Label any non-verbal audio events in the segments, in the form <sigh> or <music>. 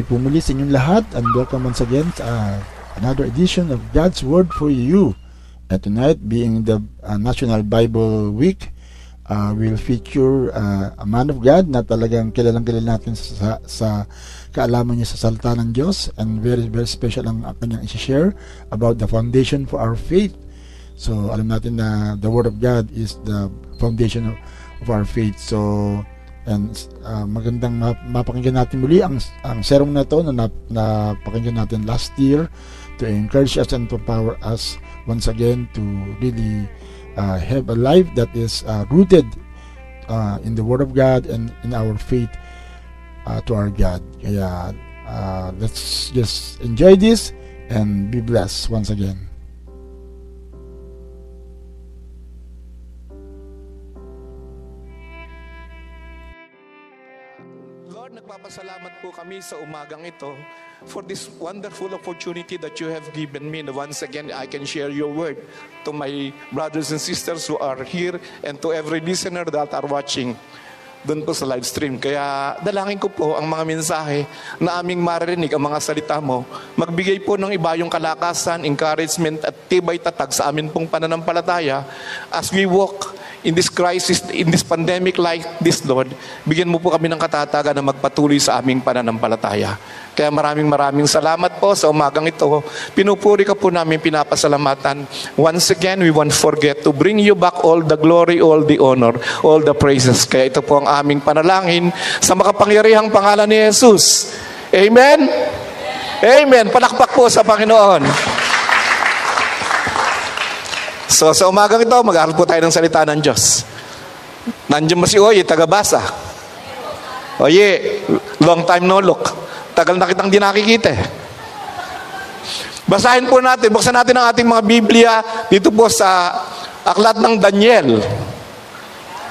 gabi po muli sa inyong lahat and welcome once again sa uh, another edition of God's Word for You. And tonight, being the uh, National Bible Week, uh, we'll feature uh, a man of God na talagang kilalang kilala natin sa, sa kaalaman niya sa salita ng Diyos and very very special ang kanyang i-share about the foundation for our faith. So alam natin na the Word of God is the foundation of, of our faith. So And uh, magandang mapakinggan natin muli ang, ang sermon na to na napakinggan natin last year to encourage us and to empower us once again to really uh, have a life that is uh, rooted uh, in the Word of God and in our faith uh, to our God. Kaya uh, let's just enjoy this and be blessed once again. Po kami sa umagang ito for this wonderful opportunity that you have given me. And once again, I can share your word to my brothers and sisters who are here and to every listener that are watching doon po sa live stream. Kaya dalangin ko po ang mga mensahe na aming maririnig, ang mga salita mo, magbigay po ng iba yung kalakasan, encouragement at tibay tatag sa amin pong pananampalataya as we walk in this crisis, in this pandemic like this, Lord, bigyan mo po kami ng katatagan na magpatuloy sa aming pananampalataya. Kaya maraming maraming salamat po sa umagang ito. Pinupuri ka po namin pinapasalamatan. Once again, we won't forget to bring you back all the glory, all the honor, all the praises. Kaya ito po ang aming panalangin sa makapangyarihang pangalan ni Jesus. Amen? Amen. Palakpak po sa Panginoon. So sa umagang ito, mag-aaral po tayo ng salita ng Diyos. Nandiyan ba si Oye, taga-basa? Oye, long time no look. Tagal na kitang di nakikita eh. Basahin po natin, buksan natin ang ating mga Biblia dito po sa Aklat ng Daniel,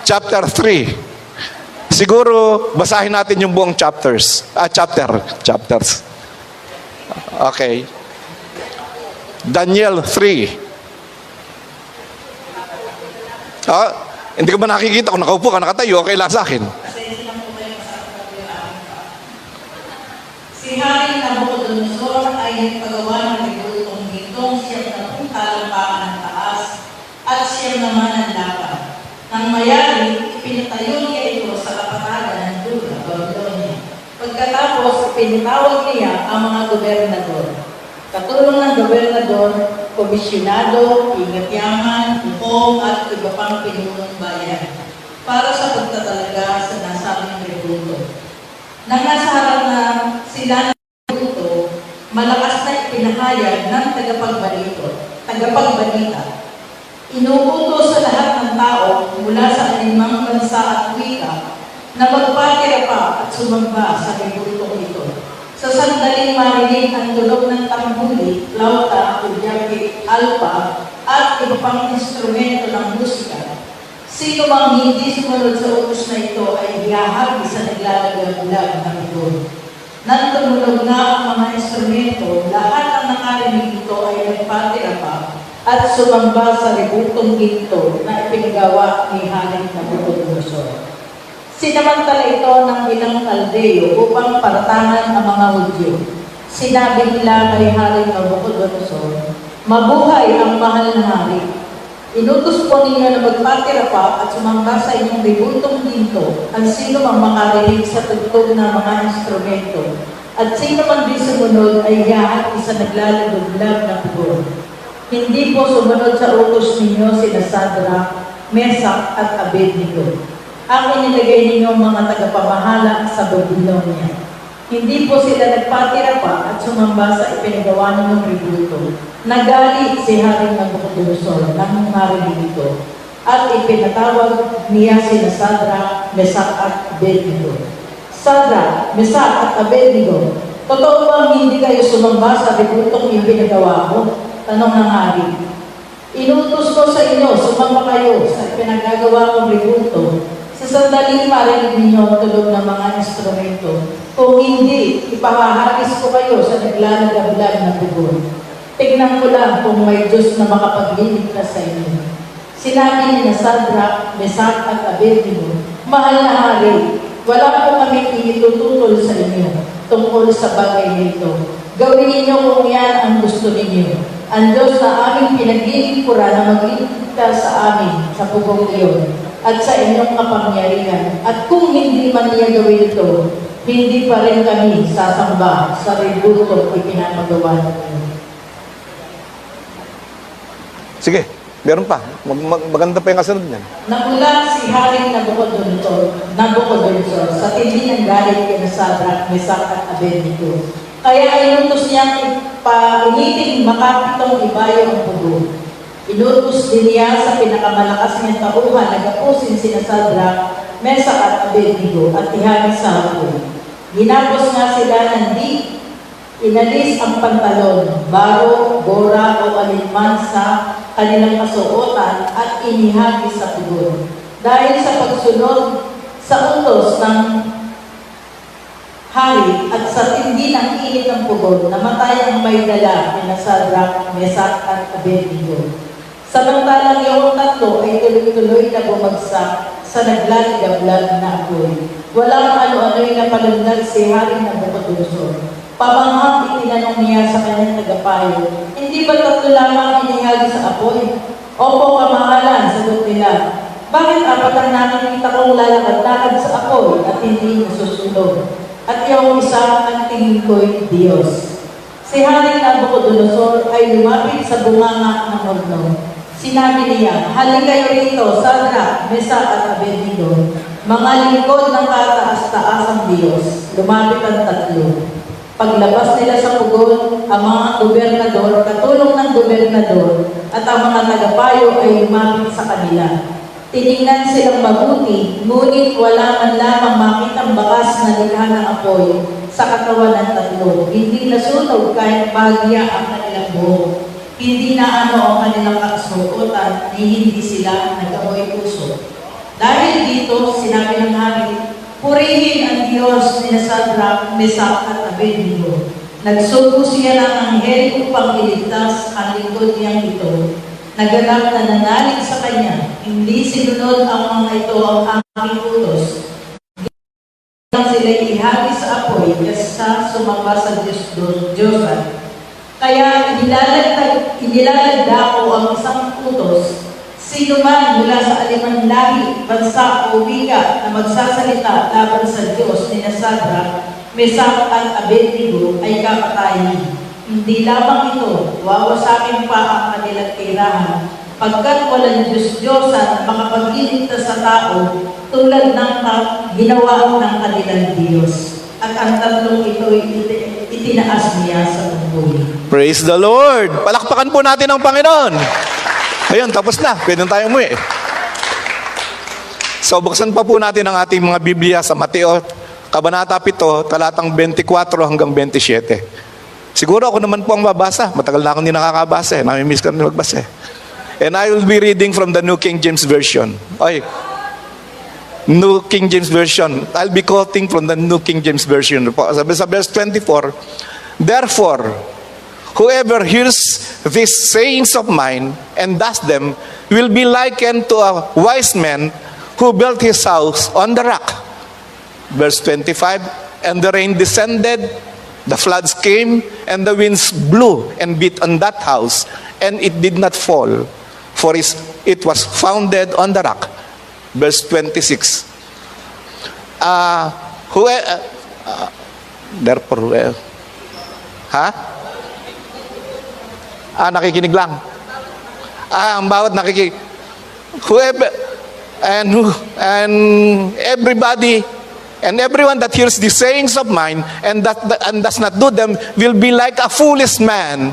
chapter 3. Siguro, basahin natin yung buong chapters. Ah, chapter. Chapters. Okay. Daniel 3. Ah, hindi ko ba nakikita kung nakaupo ka, nakatayo, okay lang sa akin. Si Hari Nabucodonosor ay nagpagawa ng nagulutong hitong siyam na pong talampakan ng taas at siyam naman ang lapan. Nang mayari, pinatayo niya ito sa kapatagan ng Dura, Babylonia. Pagkatapos, pinatawag niya ang mga gobernador. Katulong ng gobernador, komisyonado, ingatyaman, hukom at iba pang pinunong bayan para sa pagtatalaga sa nasabing rebuto. Nang nasa harap na sila ng rebuto, malakas na ipinahayag ng tagapagbalito, tagapagbalita. Inuutos sa lahat ng tao mula sa animang bansa at wika na magpatira pa at sumamba sa rebuto ito sa sandaling marinig ang tulog ng tambuli, lauta, kudyaki, alpa, at iba pang instrumento ng musika, sino mang hindi sumunod sa utos na ito ay hiyahagi sa naglalaglag ng ito. Nang tumulog na ang mga instrumento, lahat ng nakarinig ito ay nagpatira pa at sumamba sa ributong ginto na ipinagawa ni Haring Nabucodonosor. Sinamantala ito ng ilang Kaldeo upang paratangan ang mga Hudyo. Sinabi nila kay Haring Nabucodonosor, Mabuhay ang mahal na hari. Inutos po ninyo na magpatira pa at sumamba sa inyong ributong ginto ang sino mang makarinig sa tugtog ng mga instrumento at sino man di sumunod ay yahat sa naglalaguglag ng pugon. Hindi po sumunod sa utos ninyo sina Sadra, Mesak at Abednego ang inilagay ninyong mga tagapamahala sa Babylonia. Hindi po sila nagpatira pa at sumamba sa ipinagawa ninyong tributo. Nagali si Haring Nabucodonosor nang marinig ito at ipinatawag niya sina Sadra, Mesak at Abednego. Sadra, Mesak at Abednego, totoo bang hindi kayo sumamba sa tributong ipinagawa mo? Tanong ng hari. Inutos ko sa inyo, sumamba kayo sa pinagagawa kong tributo sandaling marinig ninyo ang tulog ng mga instrumento. Kung hindi, ipahahagis ko kayo sa naglalagablag na tugon. Tignan ko lang kung may Diyos na makapagligtas sa inyo. Sinabi ni na Sadra, Mesak at Abednego, Mahal na hari, wala po kami initututol sa inyo. tungkol sa bagay nito. Gawin ninyo kung yan ang gusto ninyo. Ang Diyos na aming pinaglilingkuran na magligtas sa amin sa pugong iyon at sa inyong kapangyarihan. At kung hindi man niya gawin ito, hindi pa rin kami sasamba sa rebuto o pinapagawa ninyo. Sige, meron pa. Mag, mag, maganda pa yung kasunod niyan. Nagulat si Haring Nabucodonosor, Nabucodonosor sa tindi ng galit kina Sadrak, Mesak at Abednego. Kaya inutos niyang pauniting makapitong ibayo ang pugo. Inutos din niya sa pinakamalakas niyang tauhan na gapusin sina Sadrak, Mesak at Abednego at ihagis sa hapon. Ginapos nga sila ng di Inalis ang pantalon, baro, bora o alinman sa kanilang kasuotan at inihagis sa pugon. Dahil sa pagsunod sa utos ng hari at sa tindi ng init ng pugon, namatay ang may dala ni Sadrak, Mesak at Abednego. Samantalang yung tatlo ay tuloy-tuloy na bumagsak sa naglaligablag na apoy. Walang ano-ano'y napalundag si Hari na Nabucodonosor. Pamanghang itinanong niya sa kanyang tagapayo, Hindi ba tatlo lamang inihagi sa apoy? Opo, kamahalan, sagot nila. Bakit apat ang nakikita kong lalakad-lakad sa apoy at hindi nasusunod? At yung isa ang tingin ko'y Diyos. Si Hari Nabucodonosor ay lumapit sa bunganga ng horno. Sinabi niya, Hali kayo rito, Sadra, Mesa at Abednego, mga lingkod ng kataas-taasang Diyos. Lumapit ang tatlo. Paglabas nila sa pugon, ang mga gobernador, katulong ng gobernador, at ang mga tagapayo ay lumapit sa kanila. Tiningnan silang mabuti, ngunit wala man lamang makitang bakas na likha ng apoy sa katawan ng tatlo. Hindi nasunog kahit bagya ang kanilang buhok. Hindi na ano ang kanilang kasuotan, ni hindi sila nag-amoy puso. Dahil dito, sinabi ng hari, Purihin ang Diyos ni Sadrak, Mesak at Abednego. Nagsugo siya ng anghel upang iligtas ang lingkod niyang ito. Naganap na nanalig sa kanya. Hindi sinunod ang mga ito ang aking utos. Nang sila ihagi sa apoy kaysa sumamba sa Diyos Diyosan. Kaya inilalagdag, inilalagda ko ang isang utos Sino man mula sa alimang lahi, bansa o wika na magsasalita laban sa Diyos ni Nasadra, Mesak at Abednego ay kapatayin. Hindi lamang ito, wawasakin pa ang kanilang tirahan, pagkat walang Diyos-Diyosan na makapagliligtas sa tao tulad ng ginawa ng kanilang Diyos. At ang tatlong ito itinaas niya sa mundo. Praise the Lord! Palakpakan po natin ang Panginoon. Ayun, tapos na. Pwede tayo umuwi. So, buksan pa po natin ang ating mga Biblia sa Mateo, Kabanata 7, talatang 24 hanggang 27. Siguro ako naman po ang babasa. Matagal na akong hindi nakakabasa eh. Namimiss ka na magbasa eh. And I will be reading from the New King James Version. Ay, New King James Version. I'll be quoting from the New King James Version. Sabi sa verse 24, Therefore, Whoever hears these sayings of mine and does them will be likened to a wise man who built his house on the rock. Verse 25, and the rain descended, the floods came, and the winds blew and beat on that house, and it did not fall, for it was founded on the rock. Verse 26. Uh, who, uh, uh, therefore, uh, huh? Ah, nakikinig lang. Ah, ang bawat nakikinig. Whoever, and who, and everybody, and everyone that hears the sayings of mine and that and does not do them will be like a foolish man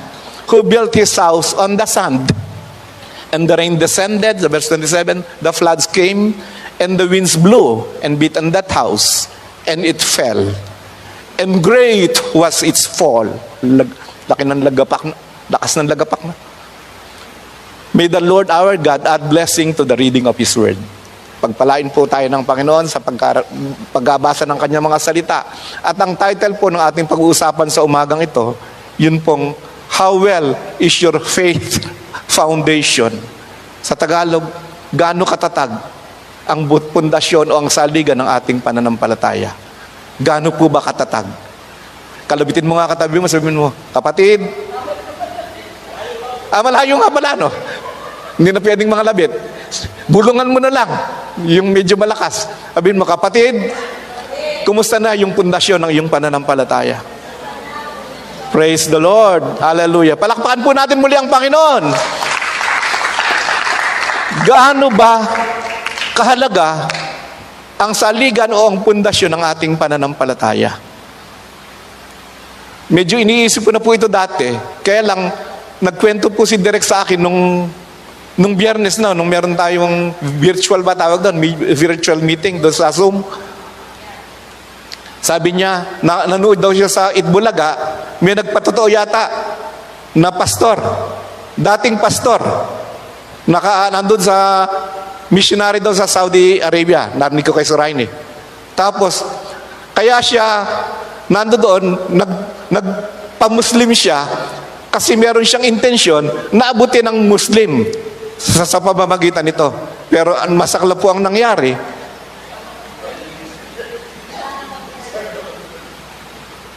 who built his house on the sand. And the rain descended, the verse 27, the floods came, and the winds blew and beat on that house, and it fell. And great was its fall. Lag, laki ng lagapak, Lakas ng lagapak na. May the Lord our God add blessing to the reading of His Word. Pagpalain po tayo ng Panginoon sa pagka, pagbabasa ng kanyang mga salita. At ang title po ng ating pag-uusapan sa umagang ito, yun pong, How well is your faith foundation? Sa Tagalog, gaano katatag ang pundasyon o ang saligan ng ating pananampalataya? Gaano po ba katatag? Kalabitin mo nga katabi mo, sabihin mo, kapatid, ah, malayo nga pala, no? Hindi na pwedeng mga labit. Bulungan mo na lang, yung medyo malakas. Sabihin mo, kapatid, kumusta na yung pundasyon ng iyong pananampalataya? Praise the Lord. Hallelujah. Palakpakan po natin muli ang Panginoon. Gaano ba kahalaga ang saligan o ang pundasyon ng ating pananampalataya? Medyo iniisip ko na po ito dati. Kaya lang, nagkwento po si Derek sa akin nung nung biyernes na, nung meron tayong virtual ba tawag doon, virtual meeting doon sa Zoom. Sabi niya, na, nanood daw siya sa Itbulaga, may nagpatotoo yata na pastor, dating pastor, naka, nandun sa missionary daw sa Saudi Arabia, narinig ko kay Surain eh. Tapos, kaya siya nando doon, nag, nagpa-Muslim siya kasi meron siyang intensyon na abutin ng Muslim sa, sa pamamagitan nito. Pero ang masakla po ang nangyari,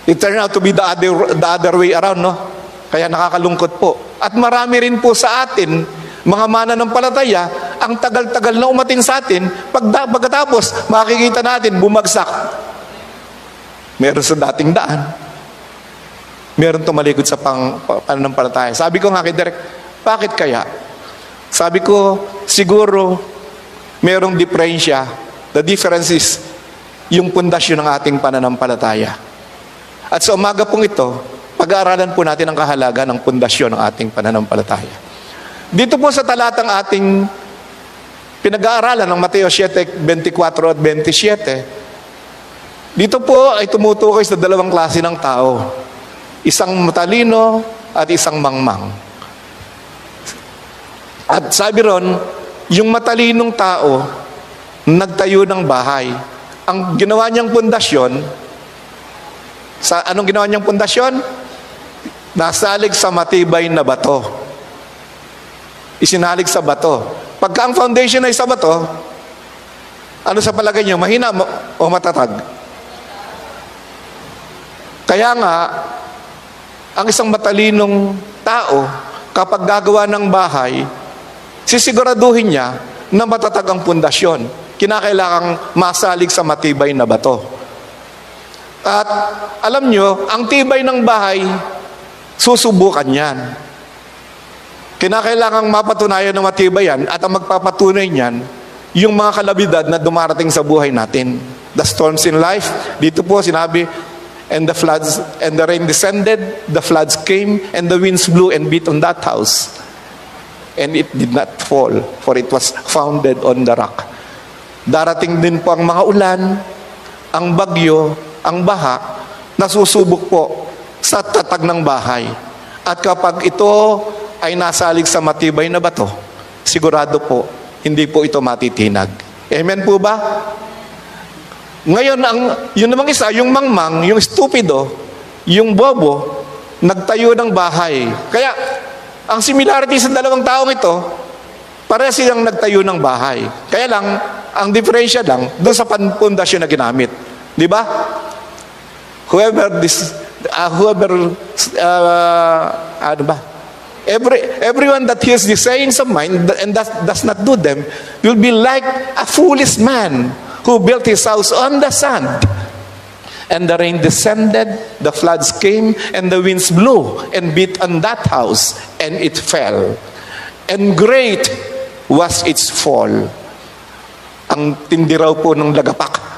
it turned out to be the other, the other way around, no? Kaya nakakalungkot po. At marami rin po sa atin, mga mana ng palataya, ang tagal-tagal na umatin sa atin, pag, pagkatapos, makikita natin, bumagsak. Meron sa dating daan. Meron tumalikod sa pang, pananampalataya. Sabi ko nga kay Derek, bakit kaya? Sabi ko, siguro, merong diferensya. The difference is, yung pundasyon ng ating pananampalataya. At sa umaga pong ito, pag-aaralan po natin ang kahalaga ng pundasyon ng ating pananampalataya. Dito po sa talatang ating pinag-aaralan ng Mateo 7, 24 at 27, dito po ay tumutukoy sa dalawang klase ng tao. Isang matalino at isang mangmang. At sabi ron, yung matalinong tao, nagtayo ng bahay. Ang ginawa niyang pundasyon, sa anong ginawa niyang pundasyon? Nasalig sa matibay na bato. Isinalig sa bato. Pagka ang foundation ay sa bato, ano sa palagay niyo, mahina o matatag? Kaya nga, ang isang matalinong tao, kapag gagawa ng bahay, sisiguraduhin niya na matatag ang pundasyon. Kinakailangang masalig sa matibay na bato. At alam nyo, ang tibay ng bahay, susubukan yan. Kinakailangang mapatunayan ng matibay yan at ang magpapatunay niyan, yung mga kalabidad na dumarating sa buhay natin. The storms in life, dito po sinabi, and the floods, and the rain descended, the floods came, and the winds blew and beat on that house. And it did not fall, for it was founded on the rock. Darating din po ang mga ulan, ang bagyo, ang baha, nasusubok po sa tatag ng bahay. At kapag ito ay nasalig sa matibay na bato, sigurado po, hindi po ito matitinag. Amen po ba? Ngayon, ang, yun namang isa, yung mangmang, yung stupido, yung bobo, nagtayo ng bahay. Kaya, ang similarity sa dalawang taong ito, para silang nagtayo ng bahay. Kaya lang, ang diferensya lang, doon sa pundasyon na ginamit. Di ba? Whoever this, uh, whoever, uh, ano ba? Every, everyone that hears the sayings of mine and does, does not do them will be like a foolish man who built his house on the sand. And the rain descended, the floods came, and the winds blew and beat on that house, and it fell. And great was its fall. Ang tindi raw po ng lagapak.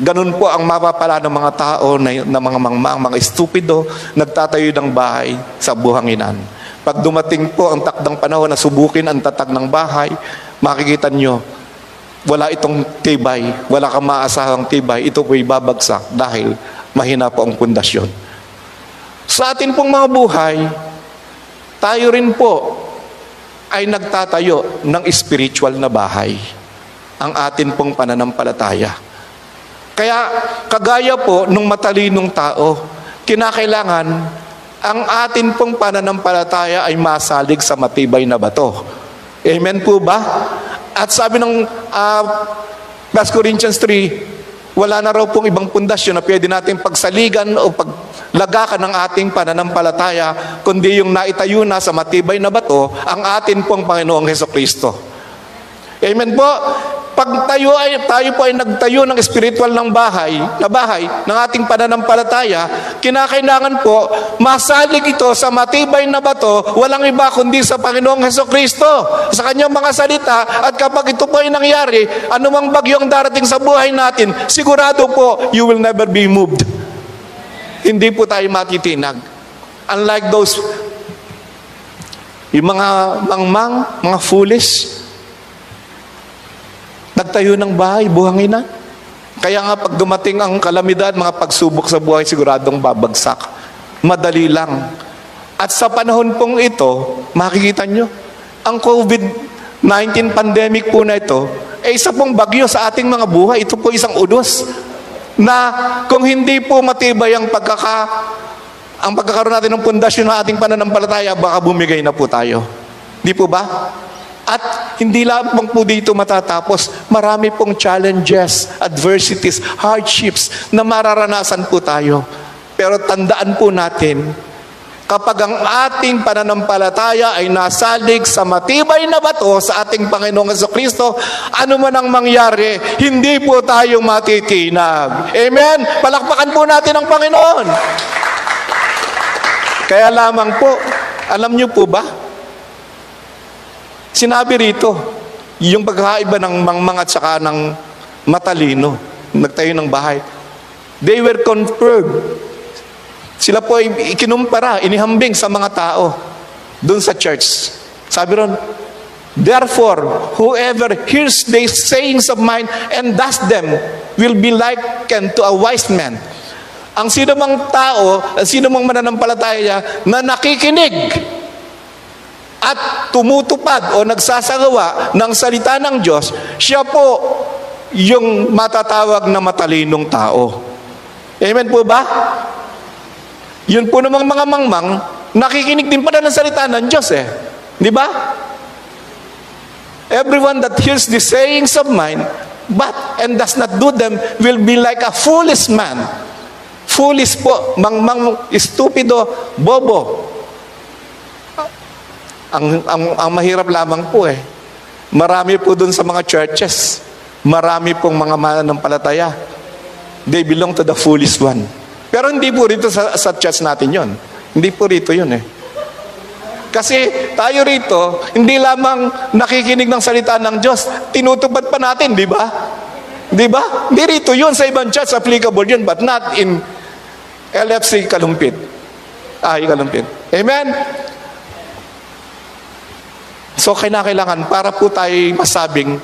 Ganun po ang mapapala ng mga tao na, na mga mangmang, mga estupido, nagtatayo ng bahay sa buhanginan. Pag dumating po ang takdang panahon na subukin ang tatag ng bahay, makikita nyo, wala itong tibay, wala kang maasahang tibay, ito po'y babagsak dahil mahina po ang pundasyon. Sa atin pong mga buhay, tayo rin po ay nagtatayo ng spiritual na bahay. Ang atin pong pananampalataya. Kaya kagaya po nung matalinong tao, kinakailangan ang atin pong pananampalataya ay masalig sa matibay na bato. Amen po ba? At sabi ng uh, 1 Corinthians 3, wala na raw pong ibang pundasyon na pwede natin pagsaligan o paglagakan ng ating pananampalataya, kundi yung naitayo na sa matibay na bato, ang atin pong Panginoong Heso Kristo. Amen po. Pag tayo, ay, tayo po ay nagtayo ng spiritual ng bahay, na bahay ng ating pananampalataya, kinakailangan po masalig ito sa matibay na bato, walang iba kundi sa Panginoong Heso Kristo, sa kanyang mga salita, at kapag ito po ay nangyari, anumang bagyo ang darating sa buhay natin, sigurado po, you will never be moved. Hindi po tayo matitinag. Unlike those, yung mga mangmang, mga foolish, Nagtayo ng bahay, buhangin na. Kaya nga pag dumating ang kalamidad, mga pagsubok sa buhay, siguradong babagsak. Madali lang. At sa panahon pong ito, makikita nyo, ang COVID-19 pandemic po na ito, ay isa pong bagyo sa ating mga buhay. Ito po isang udos na kung hindi po matibay ang pagkaka ang pagkakaroon natin ng pundasyon ng ating pananampalataya, baka bumigay na po tayo. Di po ba? At hindi lamang po dito matatapos, marami pong challenges, adversities, hardships na mararanasan po tayo. Pero tandaan po natin, kapag ang ating pananampalataya ay nasalig sa matibay na bato sa ating Panginoong Kristo, ano man ang mangyari, hindi po tayo matitinag. Amen? Palakpakan po natin ang Panginoon. Kaya lamang po, alam niyo po ba, Sinabi rito, yung pagkakaiba ng mangmang at saka ng matalino, nagtayo ng bahay. They were confirmed. Sila po ay ikinumpara, inihambing sa mga tao doon sa church. Sabi ron, Therefore, whoever hears these sayings of mine and does them will be likened to a wise man. Ang sino mang tao, ang sino mang mananampalataya na nakikinig at tumutupad o nagsasagawa ng salita ng Diyos, siya po yung matatawag na matalinong tao. Amen po ba? Yun po namang mga mangmang, nakikinig din pala ng salita ng Diyos eh. Di ba? Everyone that hears the sayings of mine, but and does not do them, will be like a foolish man. Foolish po, mangmang, stupido, bobo. Ang, ang, ang mahirap lamang po eh. Marami po dun sa mga churches. Marami pong mga mananampalataya. They belong to the foolish one. Pero hindi po rito sa, sa church natin yon. Hindi po rito yun eh. Kasi tayo rito, hindi lamang nakikinig ng salita ng Diyos, tinutupad pa natin, di ba? Di ba? Hindi rito yun sa ibang church, applicable yun, but not in LFC Kalumpit. Ay, Kalumpit. Amen? So, kinakailangan para po tayo masabing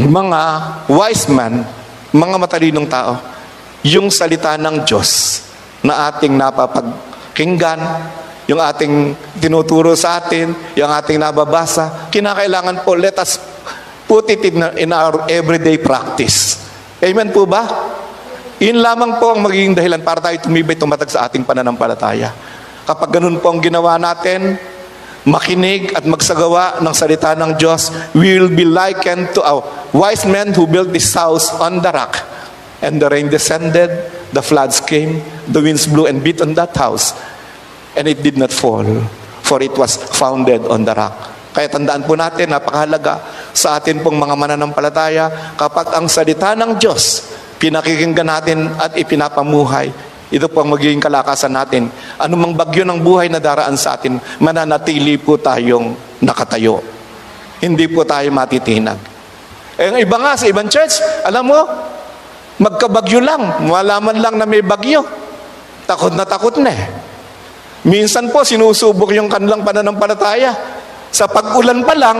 mga wise man, mga matalinong tao, yung salita ng Diyos na ating napapagkinggan, yung ating tinuturo sa atin, yung ating nababasa, kinakailangan po, let us put it in, in our everyday practice. Amen po ba? Yun lamang po ang magiging dahilan para tayo tumibay tumatag sa ating pananampalataya. Kapag ganun po ang ginawa natin, makinig at magsagawa ng salita ng Diyos, we will be likened to a wise man who built this house on the rock. And the rain descended, the floods came, the winds blew and beat on that house. And it did not fall, for it was founded on the rock. Kaya tandaan po natin, napakahalaga sa atin pong mga mananampalataya, kapag ang salita ng Diyos, pinakikinggan natin at ipinapamuhay, ito po ang magiging kalakasan natin. Anumang bagyo ng buhay na daraan sa atin, mananatili po tayong nakatayo. Hindi po tayo matitinag. Eh, ang iba nga sa ibang church, alam mo, magkabagyo lang, malaman lang na may bagyo. Takot na takot na eh. Minsan po, sinusubok yung kanilang pananampalataya. Sa pag-ulan pa lang,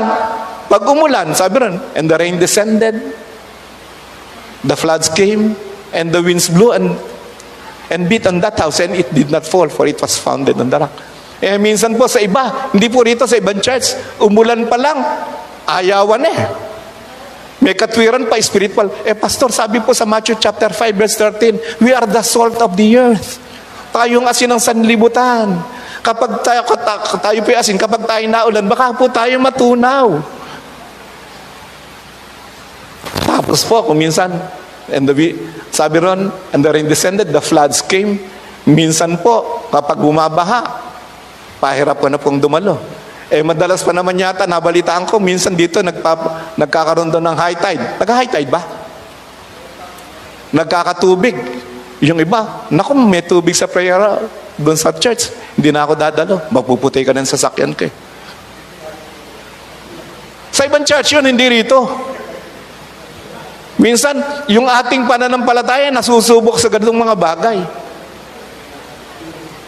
pag umulan, sabi rin, and the rain descended, the floods came, and the winds blew, and and beat on that house and it did not fall for it was founded on the rock. Eh minsan po sa iba, hindi po rito sa ibang church, umulan pa lang, ayawan eh. May katwiran pa spiritual. Eh pastor, sabi po sa Matthew chapter 5 verse 13, we are the salt of the earth. Tayong asin ng sanlibutan. Kapag tayo, tayo po asin, kapag tayo naulan, baka po tayo matunaw. Tapos po, kung minsan, And the, sabi ron, and the rain descended, the floods came. Minsan po, kapag bumabaha, pahirap ko na pong dumalo. Eh, madalas pa naman yata, nabalitaan ko, minsan dito nagpap- nagkakaroon doon ng high tide. Nagka-high tide ba? Nagkakatubig. Yung iba, naku, may tubig sa prayer doon sa church. Hindi na ako dadalo. Magpuputi ka ng sasakyan ko eh. Sa ibang church yun, hindi rito. Minsan, yung ating pananampalataya nasusubok sa ganitong mga bagay.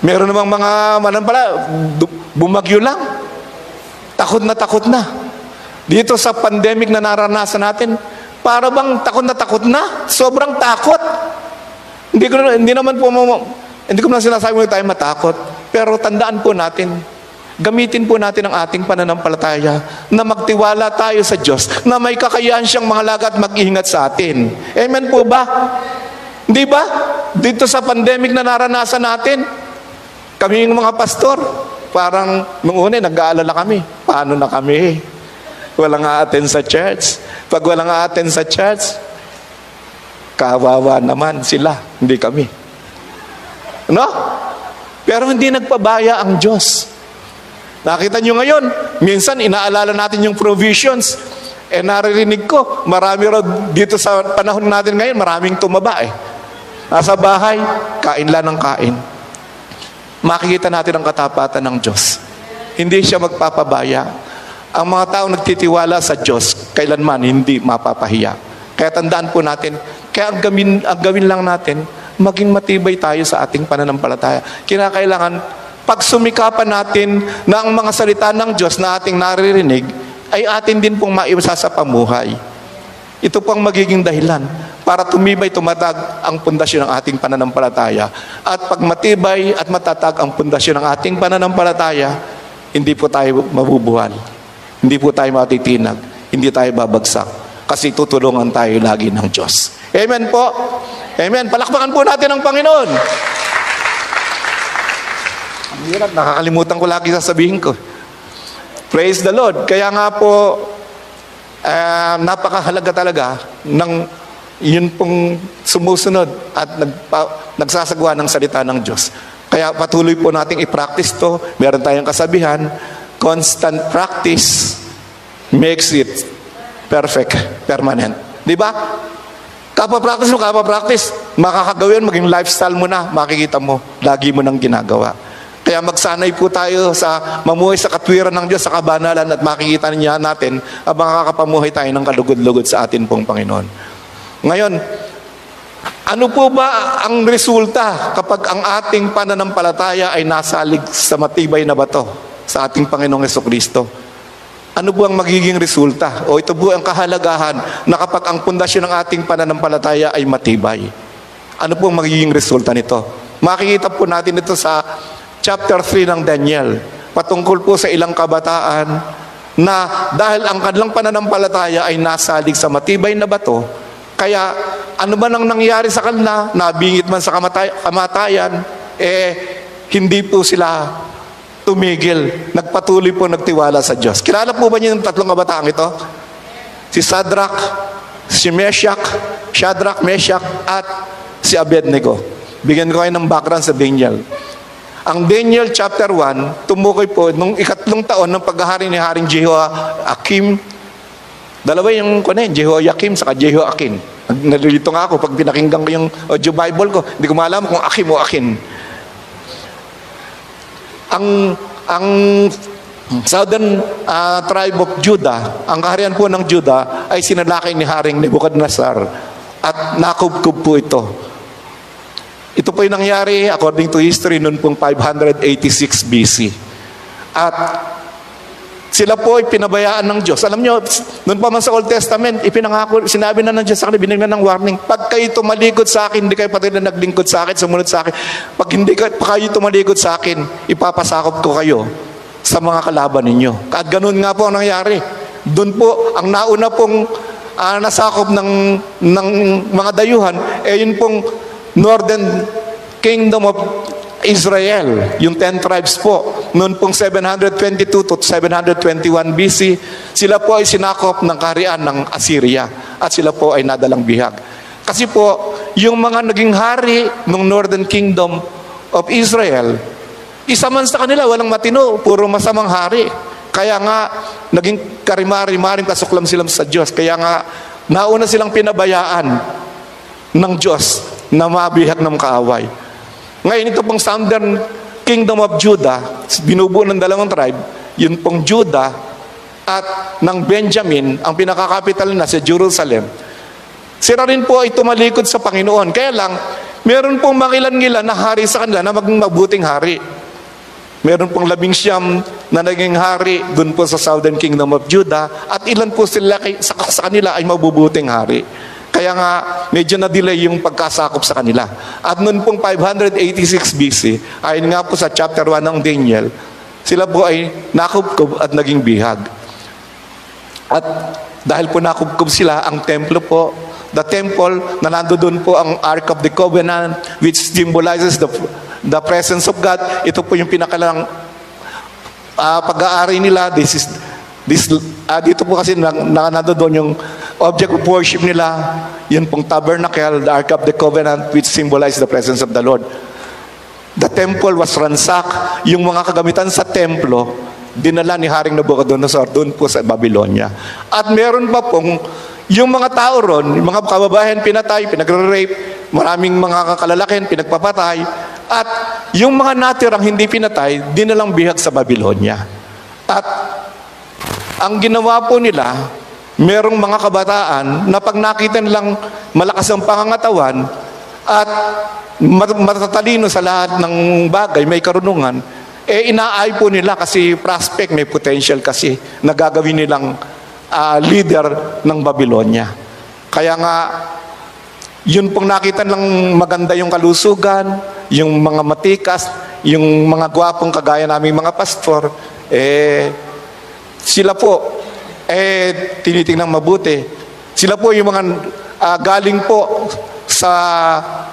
Meron namang mga manampala, bumagyo lang. Takot na takot na. Dito sa pandemic na naranasan natin, para bang takot na takot na? Sobrang takot. Hindi ko hindi naman po hindi ko na sinasabi mo tayo matakot. Pero tandaan po natin, gamitin po natin ang ating pananampalataya na magtiwala tayo sa Diyos na may kakayahan siyang mahalaga at mag-ingat sa atin. Amen po ba? Di ba? Dito sa pandemic na naranasan natin, kami yung mga pastor, parang nung una nag-aalala kami, paano na kami? Walang a-attend sa church. Pag walang a-attend sa church, kawawa naman sila, hindi kami. No? Pero hindi nagpabaya ang Diyos. Nakita nyo ngayon, minsan inaalala natin yung provisions. Eh naririnig ko, marami raw dito sa panahon natin ngayon, maraming tumaba eh. Nasa bahay, kain lang ng kain. Makikita natin ang katapatan ng Diyos. Hindi siya magpapabaya. Ang mga tao nagtitiwala sa Diyos, kailanman hindi mapapahiya. Kaya tandaan po natin, kaya ang gawin, ang gawin lang natin, maging matibay tayo sa ating pananampalataya. Kinakailangan, pag sumikapan natin na ang mga salita ng Diyos na ating naririnig, ay atin din pong maiwasa sa pamuhay. Ito pong magiging dahilan para tumibay, tumatag ang pundasyon ng ating pananampalataya. At pag matibay at matatag ang pundasyon ng ating pananampalataya, hindi po tayo mabubuhal. Hindi po tayo matitinag. Hindi tayo babagsak. Kasi tutulungan tayo lagi ng Diyos. Amen po. Amen. Palakpakan po natin ang Panginoon. Ang hirap, nakakalimutan ko lagi sasabihin ko. Praise the Lord. Kaya nga po, ah, napakahalaga talaga ng yun pong sumusunod at nagpa, nagsasagawa ng salita ng Diyos. Kaya patuloy po nating i-practice to. Meron tayong kasabihan, constant practice makes it perfect, permanent. Di ba? Kapa-practice mo, kapa-practice. Makakagawin, maging lifestyle mo na. Makikita mo, lagi mo nang ginagawa. Kaya magsanay po tayo sa mamuhay sa katwiran ng Diyos, sa kabanalan at makikita niya natin ang makakapamuhay tayo ng kalugod-lugod sa atin pong Panginoon. Ngayon, ano po ba ang resulta kapag ang ating pananampalataya ay nasalig sa matibay na bato sa ating Panginoong Yeso Kristo? Ano po ang magiging resulta? O ito po ang kahalagahan na kapag ang pundasyon ng ating pananampalataya ay matibay. Ano po ang magiging resulta nito? Makikita po natin ito sa chapter 3 ng Daniel. Patungkol po sa ilang kabataan na dahil ang kanilang pananampalataya ay nasalig sa matibay na bato, kaya ano man ang nangyari sa kanila, nabingit man sa kamatay- kamatayan, eh hindi po sila tumigil. Nagpatuloy po nagtiwala sa Diyos. Kilala po ba niyo yung tatlong kabataang ito? Si Sadrach, si Meshach, Shadrach, Meshach, at si Abednego. Bigyan ko kayo ng background sa Daniel. Ang Daniel chapter 1, tumukoy po nung ikatlong taon ng paghahari ni Haring Jehoiakim. Dalawa yung kuno eh, Jehoiakim saka Jehoiakim. Nalilito nga ako pag pinakinggan ko yung audio Bible ko, hindi ko maalam kung Akim o Akin. Ang ang southern ah, tribe of Judah, ang kaharian po ng Judah ay sinalakay ni Haring Nebuchadnezzar at nakubkub po ito. Ito po yung nangyari according to history noon pong 586 BC. At sila po ay pinabayaan ng Diyos. Alam nyo, noon pa man sa Old Testament, ipinangako, sinabi na ng Diyos sa kanila, binigyan ng warning, pag kayo tumalikod sa akin, hindi kayo pati na naglingkod sa akin, sumunod sa akin, pag hindi kayo, pa kayo tumalikod sa akin, ipapasakop ko kayo sa mga kalaban ninyo. At ganun nga po ang nangyari. Doon po, ang nauna pong ah, nasakop ng, ng mga dayuhan, eh yun pong Northern Kingdom of Israel, yung 10 tribes po, noon pong 722 to 721 BC, sila po ay sinakop ng kaharian ng Assyria at sila po ay nadalang bihag. Kasi po, yung mga naging hari ng Northern Kingdom of Israel, isa man sa kanila, walang matino, puro masamang hari. Kaya nga, naging karimari-maring kasuklam sila sa Diyos. Kaya nga, nauna silang pinabayaan ng Diyos na mabihag ng kaaway. Ngayon, ito pong Southern Kingdom of Judah, binubuo ng dalawang tribe, yun pong Judah at ng Benjamin, ang pinakakapital na sa Jerusalem, sila rin po ay tumalikod sa Panginoon. Kaya lang, meron pong makilan-ngilan na hari sa kanila na maging mabuting hari. Meron pong labing siyam na naging hari dun po sa Southern Kingdom of Judah at ilan po sila kay, sa, sa kanila ay mabubuting hari. Kaya nga, medyo na-delay yung pagkasakop sa kanila. At noon pong 586 BC, ayon nga po sa chapter 1 ng Daniel, sila po ay nakubkob at naging bihag. At dahil po nakubkob sila, ang templo po, the temple, na nandoon po ang Ark of the Covenant, which symbolizes the, the presence of God. Ito po yung pinakalang uh, pag-aari nila. This is, this, uh, dito po kasi na, na, nandoon yung object of worship nila, yun pong tabernacle, the Ark of the Covenant, which symbolizes the presence of the Lord. The temple was ransacked. Yung mga kagamitan sa templo, dinala ni Haring Nabucodonosor doon po sa Babylonia. At meron pa pong yung mga tao ron, yung mga kababayan pinatay, pinagre-rape, maraming mga kakalalakin pinagpapatay, at yung mga natirang hindi pinatay, dinalang bihag sa Babylonia. At ang ginawa po nila, merong mga kabataan na pag nakita nilang malakas ang pangangatawan at matatalino sa lahat ng bagay, may karunungan, eh inaay po nila kasi prospect, may potential kasi na gagawin nilang uh, leader ng Babylonia. Kaya nga, yun pong nakita lang maganda yung kalusugan, yung mga matikas, yung mga gwapong kagaya naming mga pastor, eh, sila po, eh, tinitingnan mabuti. Sila po yung mga uh, galing po sa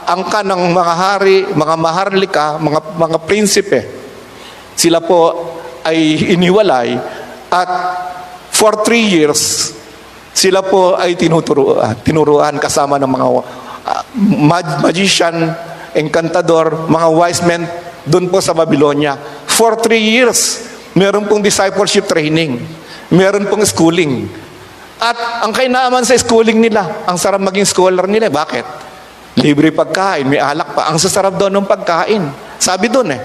angka ng mga hari, mga maharlika, mga, mga prinsipe. Sila po ay iniwalay at For three years, sila po ay tinuturuan, tinuruan kasama ng mga uh, mag- magician, encantador, mga wise men doon po sa Babylonia. For three years, meron pong discipleship training. Meron pong schooling. At ang kainaman sa schooling nila, ang sarap maging scholar nila. Bakit? Libre pagkain, may alak pa. Ang sasarap doon ng pagkain. Sabi doon eh.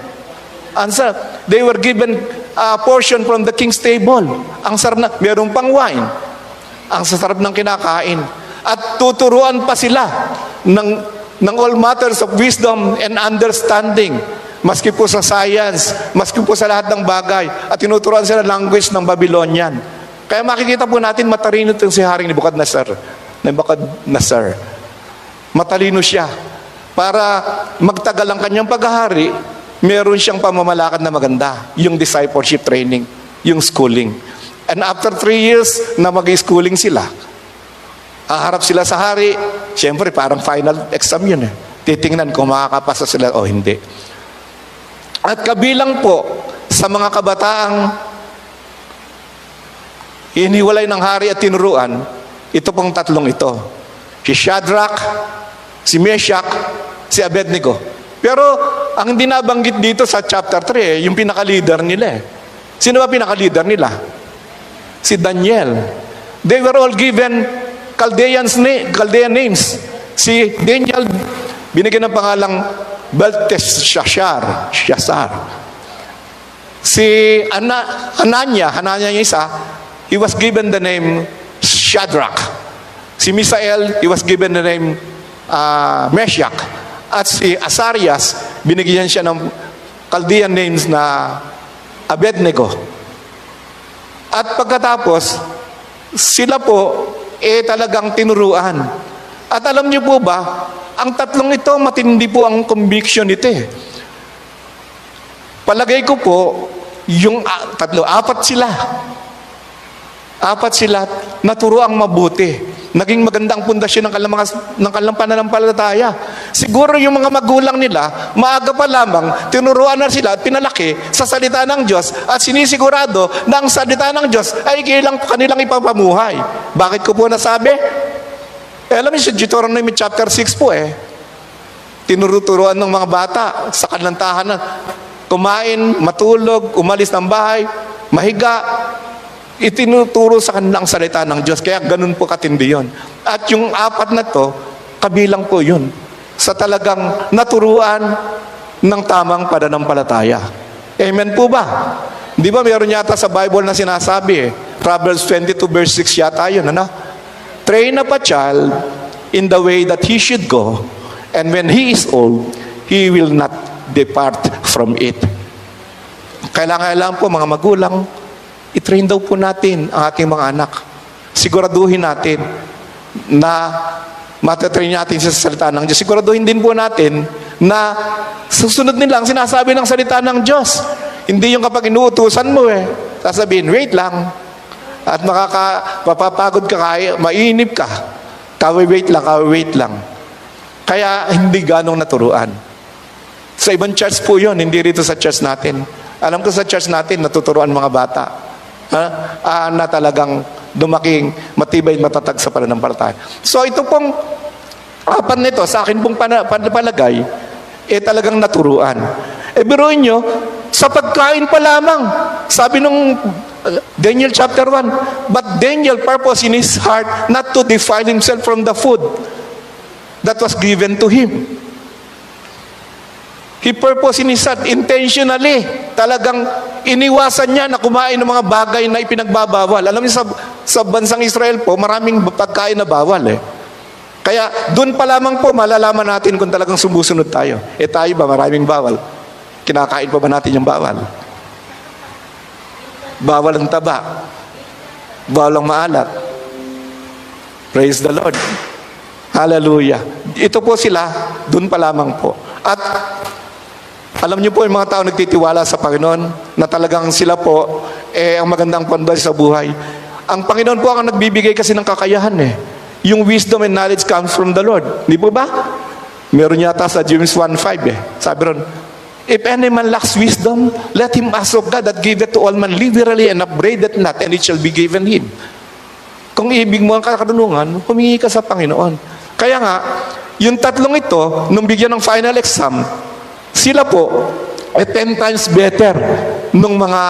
Sarap. They were given uh, portion from the king's table. Ang sarap na, mayroong pang wine. Ang sasarap ng kinakain. At tuturuan pa sila ng, ng all matters of wisdom and understanding. Maski po sa science, maski po sa lahat ng bagay. At tinuturuan sila language ng Babylonian. Kaya makikita po natin matalino itong si Haring Nebuchadnezzar. Nebuchadnezzar. Matalino siya. Para magtagal ang kanyang paghahari, meron siyang pamamalakad na maganda, yung discipleship training, yung schooling. And after three years na mag-schooling sila, haharap sila sa hari, siyempre parang final exam yun eh. Titingnan kung makakapasa sila o hindi. At kabilang po sa mga kabataang iniwalay ng hari at tinuruan, ito pong tatlong ito. Si Shadrach, si Meshach, si Abednego. Pero ang hindi nabanggit dito sa chapter 3, eh, yung pinaka-leader nila eh. Sino ba pinaka-leader nila? Si Daniel. They were all given Chaldeans na- Chaldean names. Si Daniel, binigyan ng pangalang Belteshazzar. Shazar. Si Ana, Hananya, Hananya yung isa, he was given the name Shadrach. Si Misael, he was given the name uh, Meshach. At si Asarias, binigyan siya ng Chaldean names na Abednego. At pagkatapos, sila po, eh talagang tinuruan. At alam niyo po ba, ang tatlong ito, matindi po ang conviction nito eh. Palagay ko po, yung tatlo, apat sila. Apat sila, naturuang mabuti. Naging magandang pundasyon ng mga, ng kanilang pananampalataya. Siguro yung mga magulang nila, maaga pa lamang, tinuruan na sila at pinalaki sa salita ng Diyos at sinisigurado na ang salita ng Diyos ay kailang kanilang ipapamuhay. Bakit ko po nasabi? Eh, alam niyo, Deuteronomy chapter 6 po eh, tinuruturuan ng mga bata sa kanilang tahanan. Kumain, matulog, umalis ng bahay, mahiga. Itinuturo sa kanilang salita ng Diyos. Kaya ganun po katindi yun. At yung apat na to, kabilang po yun. Sa talagang naturuan ng tamang pananampalataya. Amen po ba? Di ba meron yata sa Bible na sinasabi eh, Proverbs 22 verse 6 yata yun, ano? Train up a child in the way that he should go, and when he is old, he will not depart from it. Kailangan lang po mga magulang, itrain daw po natin ang ating mga anak. Siguraduhin natin na matatrain natin sa salita ng Diyos. Siguraduhin din po natin na susunod nila ang sinasabi ng salita ng Diyos. Hindi yung kapag inuutusan mo eh. Sasabihin, wait lang. At makaka, mapapagod ka kaya, mainip ka. Kawi-wait lang, kawi-wait lang. Kaya hindi ganong naturuan. Sa ibang church po yun, hindi rito sa church natin. Alam ko sa church natin, natuturuan mga bata. Ha? Ah, na talagang dumaking matibay at matatag sa pananampalataya. So ito pong apat nito, sa akin pong pana, panapalagay, eh talagang naturuan. Eh biruin nyo, sa pagkain pa lamang, sabi nung Daniel chapter 1, but Daniel purpose in his heart not to defile himself from the food that was given to him. He purpose in his heart intentionally. Talagang iniwasan niya na kumain ng mga bagay na ipinagbabawal. Alam niyo sa, sa bansang Israel po, maraming pagkain na bawal eh. Kaya doon pa lamang po malalaman natin kung talagang sumusunod tayo. Eh tayo ba maraming bawal? Kinakain pa ba natin yung bawal? Bawal ang taba. Bawal ang maalat. Praise the Lord. Hallelujah. Ito po sila, doon pa lamang po. At alam niyo po yung mga tao nagtitiwala sa Panginoon na talagang sila po eh ang magandang pundal sa buhay. Ang Panginoon po ang nagbibigay kasi ng kakayahan eh. Yung wisdom and knowledge comes from the Lord. Di po ba? Meron yata sa James 1.5 eh. Sabi ron, If any man lacks wisdom, let him ask of God that giveth to all man liberally and upbraideth not, and it shall be given him. Kung ibig mo ang kakarunungan, humingi ka sa Panginoon. Kaya nga, yung tatlong ito, nung bigyan ng final exam, sila po, ay 10 times better nung mga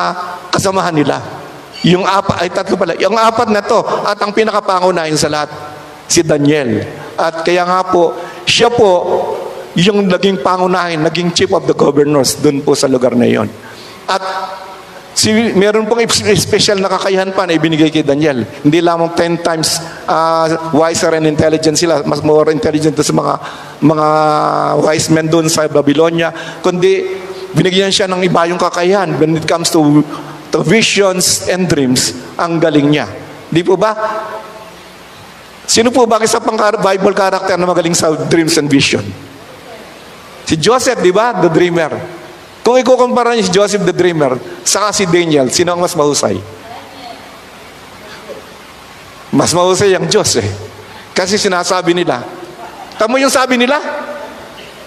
kasamahan nila. Yung apat, ay tatlo pala, yung apat na to, at ang pinakapangunahin sa lahat, si Daniel. At kaya nga po, siya po, yung naging pangunahin, naging chief of the governors dun po sa lugar na yon. At si, meron pong special na kakayahan pa na ibinigay kay Daniel. Hindi lamang 10 times uh, wiser and intelligent sila, mas more intelligent sa mga mga wise men doon sa Babylonia, kundi binigyan siya ng iba yung kakayahan when it comes to, to visions and dreams, ang galing niya. Di po ba? Sino po ba isa pang Bible character na magaling sa dreams and vision? Si Joseph, di ba? The dreamer. Kung ikukumpara niyo si Joseph the dreamer, saka si Daniel, sino ang mas mahusay? Mas mahusay ang Diyos eh. Kasi sinasabi nila, tamo yung sabi nila,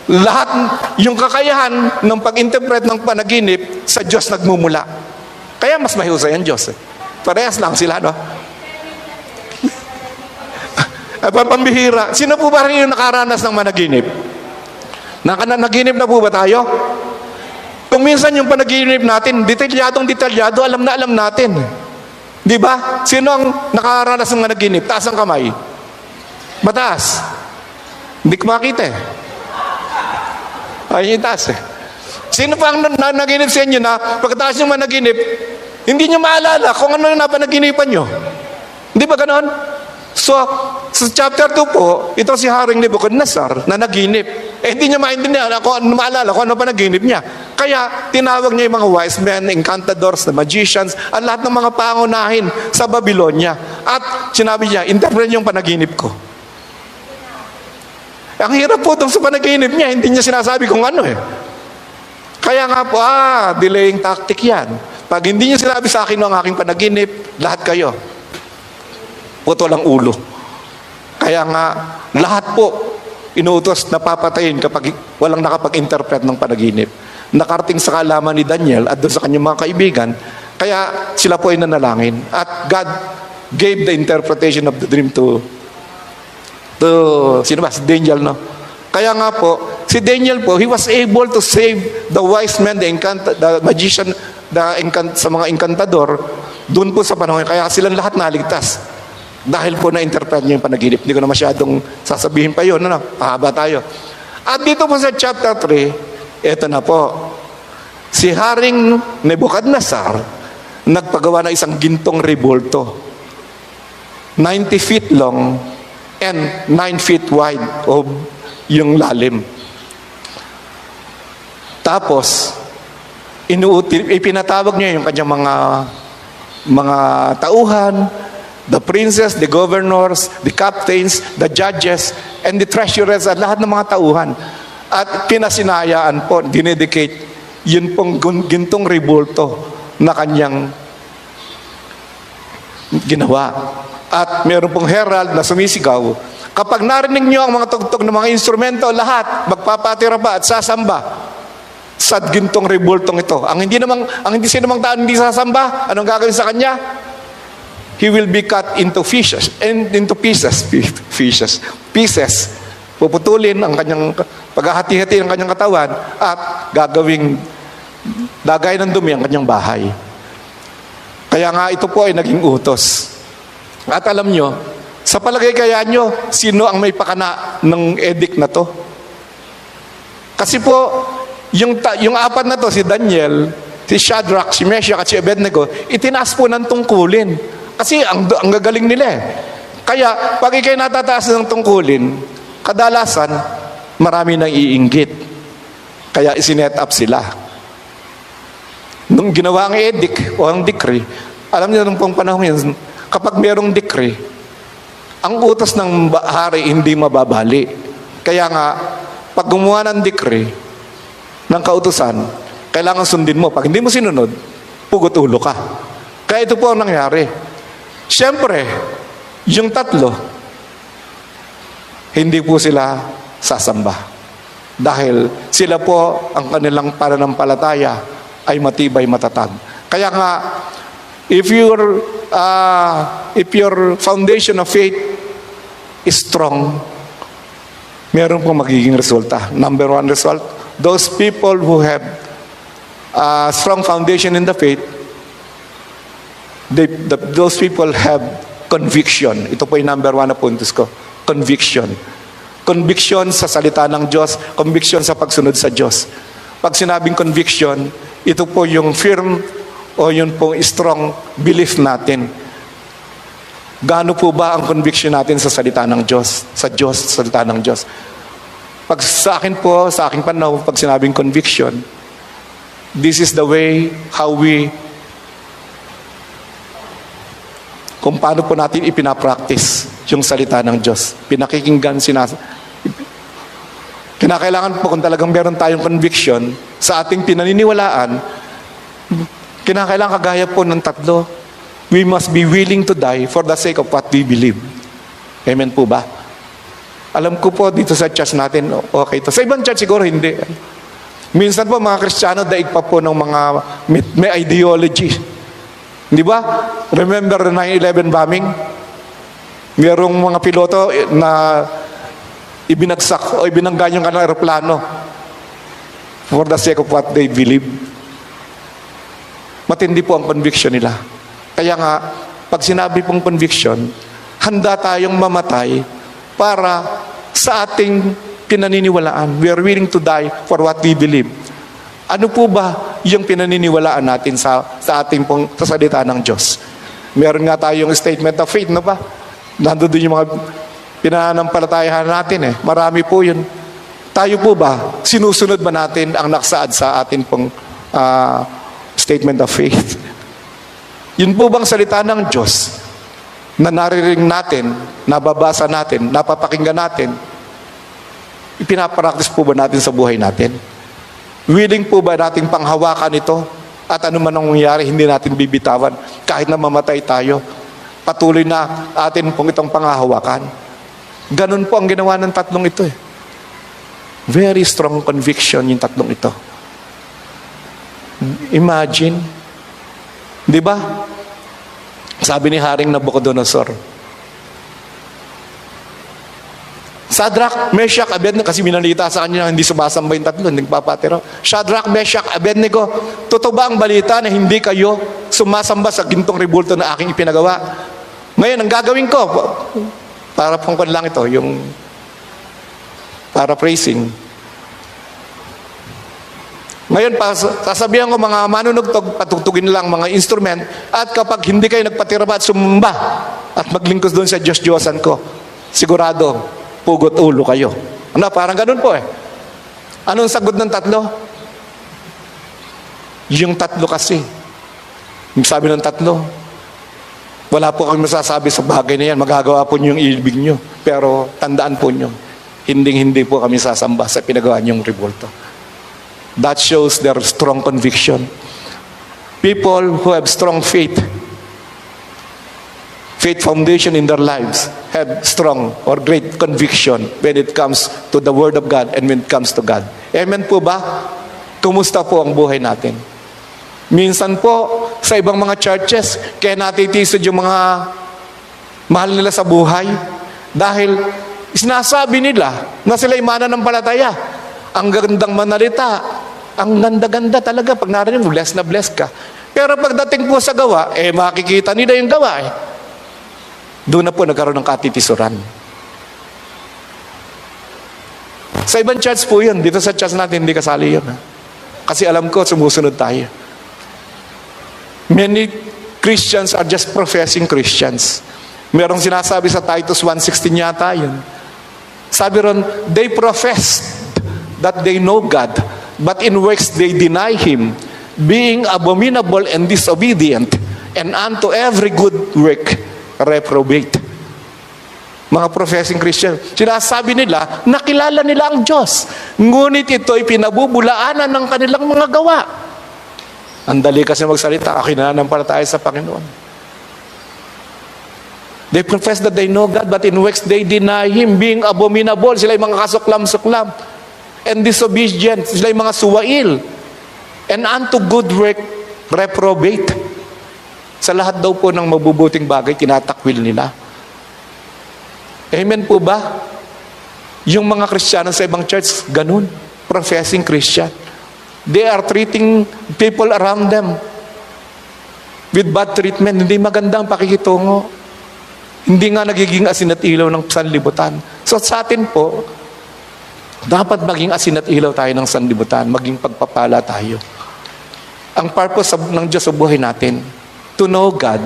lahat yung kakayahan ng pag-interpret ng panaginip sa Diyos nagmumula. Kaya mas mahusay ang Diyos eh. Parehas lang sila, no? <laughs> Ay, pambihira. Sino po ba rin yung nakaranas ng managinip? Nakanaginip na po ba tayo? Kung minsan yung panaginip natin, detalyadong detalyado, alam na alam natin. Di ba? Sino ang nakaranas ng managinip? Taas ang kamay. Mataas. Hindi ko makita eh. Ay, taas eh. Sino pa ang naginip sa inyo na pagkataas yung managinip, hindi nyo maalala kung ano yung napanaginipan nyo? Hindi ba ganon? So, sa chapter 2 po, ito si Haring Nebuchadnezzar na naginip. Eh, hindi niya maintindihan ako, maalala kung ano pa naginip niya. Kaya, tinawag niya yung mga wise men, encantadors, the magicians, at lahat ng mga pangunahin sa Babylonia. At sinabi niya, interpret yung panaginip ko. Ang hirap po itong sa panaginip niya, hindi niya sinasabi kung ano eh. Kaya nga po, ah, delaying tactic yan. Pag hindi niya sinabi sa akin ang aking panaginip, lahat kayo, putol ang ulo. Kaya nga, lahat po inuutos na papatayin kapag walang nakapag-interpret ng panaginip. Nakarating sa kalaman ni Daniel at doon sa kanyang mga kaibigan, kaya sila po ay nanalangin. At God gave the interpretation of the dream to To, sino ba? Si Daniel, no? Kaya nga po, si Daniel po, he was able to save the wise men, the, encant- the magician, the encant- sa mga encantador, doon po sa panahon. Kaya silang lahat naligtas. Dahil po na-interpret niya yung panaginip. Hindi ko na masyadong sasabihin pa yun. Ano? Pahaba tayo. At dito po sa chapter 3, eto na po. Si Haring Nebuchadnezzar, nagpagawa ng isang gintong revolto. 90 feet long and 9 feet wide of yung lalim. Tapos, inuutil, ipinatawag niya yung kanyang mga mga tauhan, the princes, the governors, the captains, the judges, and the treasurers, at lahat ng mga tauhan. At pinasinayaan po, dinedicate, yun pong gintong revolto na kanyang ginawa. At meron pong herald na sumisigaw, kapag narinig niyo ang mga tugtog ng mga instrumento, lahat magpapatira pa at sasamba sa gintong revoltong ito. Ang hindi namang ang hindi sinumang tao hindi sasamba, anong gagawin sa kanya? He will be cut into pieces and into pieces, pieces, pieces. Puputulin ang kanyang paghahati-hati ng kanyang katawan at gagawing dagay ng dumi ang kanyang bahay. Kaya nga ito po ay naging utos. At alam nyo, sa palagay kaya nyo, sino ang may pakana ng edict na to? Kasi po, yung, yung apat na to, si Daniel, si Shadrach, si Meshach at si Abednego, itinaas po ng tungkulin. Kasi ang, ang gagaling nila eh. Kaya, pag ikay natataas ng tungkulin, kadalasan, marami nang iinggit. Kaya isinet up sila. Nung ginawa ang edict o ang decree, alam niyo nung pong panahon yun, kapag merong decree, ang utos ng hari hindi mababali. Kaya nga, pag gumawa ng decree, ng kautusan, kailangan sundin mo. Pag hindi mo sinunod, pugot ulo ka. Kaya ito po ang nangyari. Siyempre, yung tatlo, hindi po sila sasamba. Dahil sila po, ang kanilang pananampalataya ay matibay matatag. Kaya nga, if your, uh, if your foundation of faith is strong, meron pong magiging resulta. Number one result, those people who have a strong foundation in the faith, they, the, those people have conviction. Ito po yung number one na puntos ko. Conviction. Conviction sa salita ng Diyos, conviction sa pagsunod sa Diyos. Pag sinabing conviction, ito po yung firm o yun pong strong belief natin. Gaano po ba ang conviction natin sa salita ng Diyos? Sa Diyos, sa salita ng Diyos. Pag sa akin po, sa aking panahon, pag sinabing conviction, this is the way how we kung paano po natin ipinapractice yung salita ng Diyos. Pinakikinggan, sinas... Kinakailangan po kung talagang meron tayong conviction sa ating pinaniniwalaan, kinakailangan kagaya po ng tatlo. We must be willing to die for the sake of what we believe. Amen po ba? Alam ko po dito sa church natin, okay to. Sa ibang church siguro hindi. Minsan po mga Kristiyano daig pa po ng mga may, may ideology. Di ba? Remember the 9-11 bombing? Merong mga piloto na ibinagsak o ibinangga yung kanilang aeroplano for the sake of what they believe. Matindi po ang conviction nila. Kaya nga, pag sinabi pong conviction, handa tayong mamatay para sa ating pinaniniwalaan. We are willing to die for what we believe. Ano po ba yung pinaniniwalaan natin sa, sa ating pong sa salita ng Diyos? Meron nga tayong statement of faith, no ba? Nandun din yung mga pinanampalatayahan natin eh. Marami po yun. Tayo po ba, sinusunod ba natin ang naksaad sa atin pong ah, statement of faith? <laughs> Yun po bang salita ng Diyos na naririnig natin, nababasa natin, napapakinggan natin, ipinapractice po ba natin sa buhay natin? Willing po ba nating panghawakan ito? At ano man ang mangyari, hindi natin bibitawan. Kahit na mamatay tayo, patuloy na atin pong itong panghahawakan. Ganun po ang ginawa ng tatlong ito eh. Very strong conviction yung tatlong ito. Imagine, di ba? Sabi ni Haring Nabucodonosor, Shadrach, Meshach, Abednego, kasi minalita sa kanya hindi sumasamba yung tatlo, nagpapatero. Shadrach, Meshach, Abednego, totoo ba ang balita na hindi kayo sumasamba sa gintong ribulto na aking ipinagawa? Ngayon, ang gagawin ko, para pang lang ito, yung paraphrasing. Ngayon, sasabihan ko mga manunugtog, patugtugin lang mga instrument, at kapag hindi kayo nagpatiraba at sumamba, at maglingkos doon sa Diyos-Diyosan ko, sigurado, pugot ulo kayo. Ano, parang ganun po eh. Anong sagot ng tatlo? Yung tatlo kasi. Yung sabi ng tatlo, wala po kami masasabi sa bagay na yan. Magagawa po niyo yung ibig niyo. Pero tandaan po niyo, hindi-hindi po kami sasamba sa pinagawa niyong revolto. That shows their strong conviction. People who have strong faith, faith foundation in their lives, have strong or great conviction when it comes to the Word of God and when it comes to God. Amen po ba? Kumusta po ang buhay natin? Minsan po, sa ibang mga churches, kaya natitisod yung mga mahal nila sa buhay dahil sinasabi nila na sila'y mananampalataya. Ang gandang manalita, ang ganda-ganda talaga pag narinig mo, bless na bless ka. Pero pagdating po sa gawa, eh makikita nila yung gawa eh. Doon na po nagkaroon ng katitisuran. Sa ibang church po yun. Dito sa church natin, hindi kasali yun. Ha? Kasi alam ko, sumusunod tayo. Many Christians are just professing Christians. Merong sinasabi sa Titus 1.16 yata yun. Sabi ron, they profess that they know God, but in works they deny Him, being abominable and disobedient, and unto every good work reprobate. Mga professing Christian, sinasabi nila, nakilala nila ang Diyos. Ngunit ito'y pinabubulaanan ng kanilang mga gawa. Ang dali kasi magsalita, akinanampalataya sa Panginoon. They profess that they know God, but in works they deny Him, being abominable. Sila yung mga kasuklam-suklam. And disobedient. Sila yung mga suwail. And unto good work, reprobate. Sa lahat daw po ng mabubuting bagay, tinatakwil nila. Amen po ba? Yung mga Kristiyano sa ibang church, ganun. Professing Christian. They are treating people around them with bad treatment. Hindi magandang pakikitungo. Hindi nga nagiging asin at ilaw ng sanlibutan. So sa atin po, dapat maging asin at ilaw tayo ng sanlibutan, maging pagpapala tayo. Ang purpose ng Diyos sa buhay natin, to know God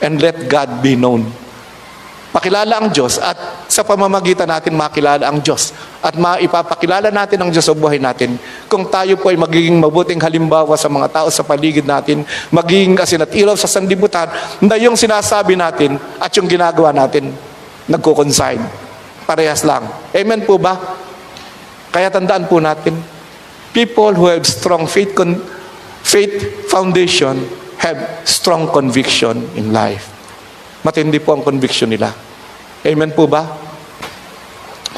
and let God be known. Pakilala ang Diyos at sa pamamagitan natin makilala ang Diyos at maipapakilala natin ang Diyos sa buhay natin kung tayo po ay magiging mabuting halimbawa sa mga tao sa paligid natin, magiging asin at ilaw sa sandibutan na yung sinasabi natin at yung ginagawa natin nagko-consign. Parehas lang. Amen po ba? Kaya tandaan po natin, people who have strong faith, faith foundation have strong conviction in life. Matindi po ang conviction nila. Amen po ba?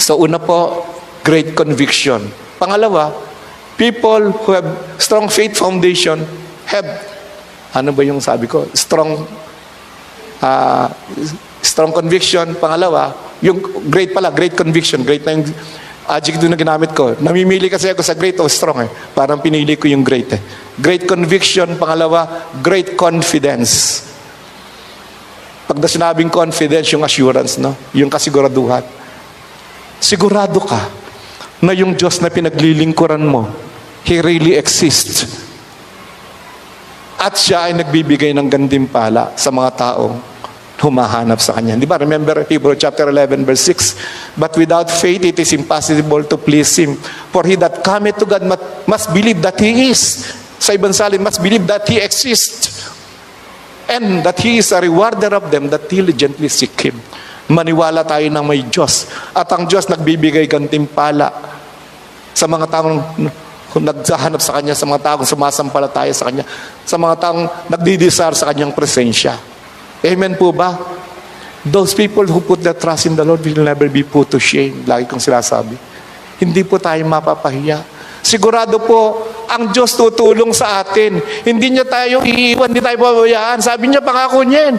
So una po, great conviction. Pangalawa, people who have strong faith foundation have, ano ba yung sabi ko? Strong, uh, strong conviction. Pangalawa, yung great pala, great conviction. Great na yung adjective na ginamit ko. Namimili kasi ako sa great o strong eh. Parang pinili ko yung great eh. Great conviction. Pangalawa, great confidence. Pag na sinabing confidence, yung assurance, no? yung kasiguraduhan. Sigurado ka na yung Diyos na pinaglilingkuran mo, He really exists. At siya ay nagbibigay ng gandimpala sa mga taong humahanap sa Kanya. Di ba? Remember Hebrew chapter 11 verse 6, But without faith it is impossible to please Him. For he that cometh to God must believe that He is. Sa ibang salin, must believe that He exists and that He is a rewarder of them that diligently seek Him. Maniwala tayo ng may Diyos. At ang Diyos nagbibigay gantimpala sa mga taong nagsahanap sa Kanya, sa mga taong sumasampalataya sa Kanya, sa mga taong nagdidesire sa Kanyang presensya. Amen po ba? Those people who put their trust in the Lord will never be put to shame. Lagi kong sinasabi. Hindi po tayo mapapahiya. Sigurado po, ang Diyos tutulong sa atin. Hindi niya tayo iiwan, hindi tayo pabayaan. Sabi niya, pangako niya.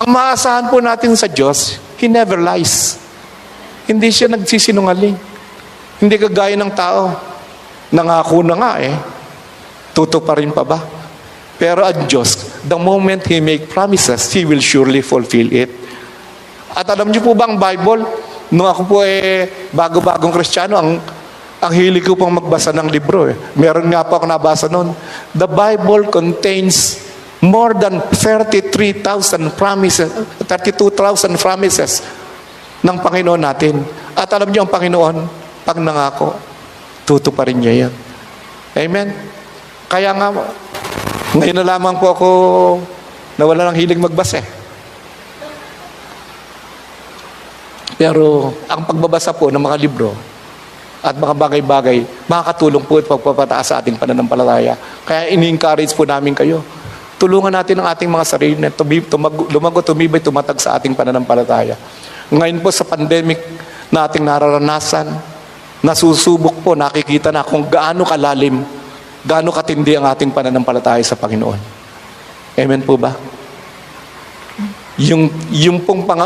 Ang maasahan po natin sa Diyos, He never lies. Hindi siya nagsisinungaling. Hindi kagaya ng tao. Nangako na nga eh. Tuto pa rin pa ba? Pero ang Diyos, the moment He make promises, He will surely fulfill it. At alam niyo po ba ang Bible? Nung ako po eh, bago-bagong kristyano, ang, ang hilig ko pong magbasa ng libro eh. Meron nga po ako nabasa noon. The Bible contains more than 33,000 promises, 32,000 promises ng Panginoon natin. At alam niyo ang Panginoon, pag nangako, tuto pa rin niya yan. Amen? Kaya nga, ngayon na lamang po ako nawala ng hilig magbasa. eh. Pero ang pagbabasa po ng mga libro at mga bagay-bagay, makakatulong po at pagpapataas sa ating pananampalataya. Kaya ini-encourage po namin kayo. Tulungan natin ang ating mga sarili na tumi, tumag, lumago, tumibay, tumatag sa ating pananampalataya. Ngayon po sa pandemic na ating nararanasan, nasusubok po, nakikita na kung gaano kalalim, gaano katindi ang ating pananampalataya sa Panginoon. Amen po ba? Yung, yung pong pang,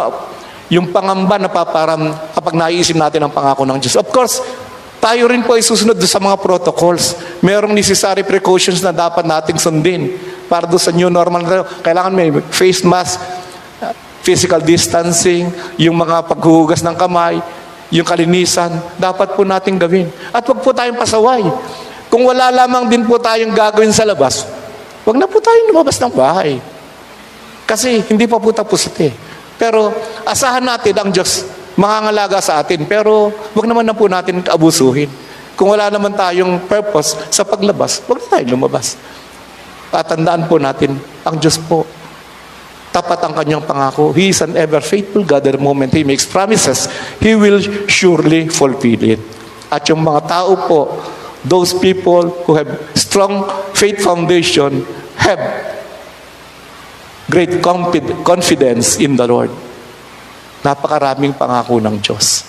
yung pangamba na paparam kapag naiisip natin ang pangako ng Diyos. Of course, tayo rin po ay susunod sa mga protocols. Merong necessary precautions na dapat nating sundin para doon sa new normal. Kailangan may face mask, physical distancing, yung mga paghuhugas ng kamay, yung kalinisan, dapat po nating gawin. At wag po tayong pasaway. Kung wala lamang din po tayong gagawin sa labas, wag na po tayong lumabas ng bahay. Kasi hindi pa po tapos ito eh. Pero asahan natin ang Diyos mangangalaga sa atin. Pero wag naman na po natin abusuhin. Kung wala naman tayong purpose sa paglabas, wag na tayong lumabas. At tandaan po natin, ang Diyos po, tapat ang kanyang pangako. He is an ever faithful God. The moment He makes promises, He will surely fulfill it. At yung mga tao po, those people who have strong faith foundation, have great confid- confidence in the Lord. Napakaraming pangako ng Diyos.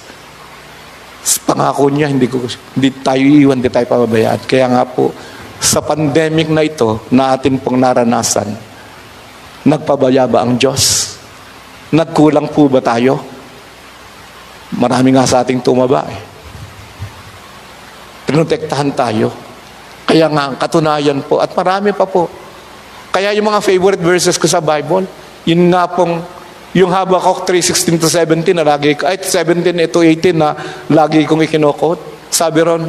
Pangako niya, hindi, ko, hindi tayo iiwan, hindi tayo pababayaan. Kaya nga po, sa pandemic na ito na atin pong naranasan, nagpabaya ba ang Diyos? Nagkulang po ba tayo? Marami nga sa ating tumaba eh. Pinotektahan tayo. Kaya nga, katunayan po, at marami pa po, kaya yung mga favorite verses ko sa Bible, yun nga pong yung Habakkuk 3:16 to 17 na lagi ay 17 to 18 na lagi kong ikinokot. Sabi ron,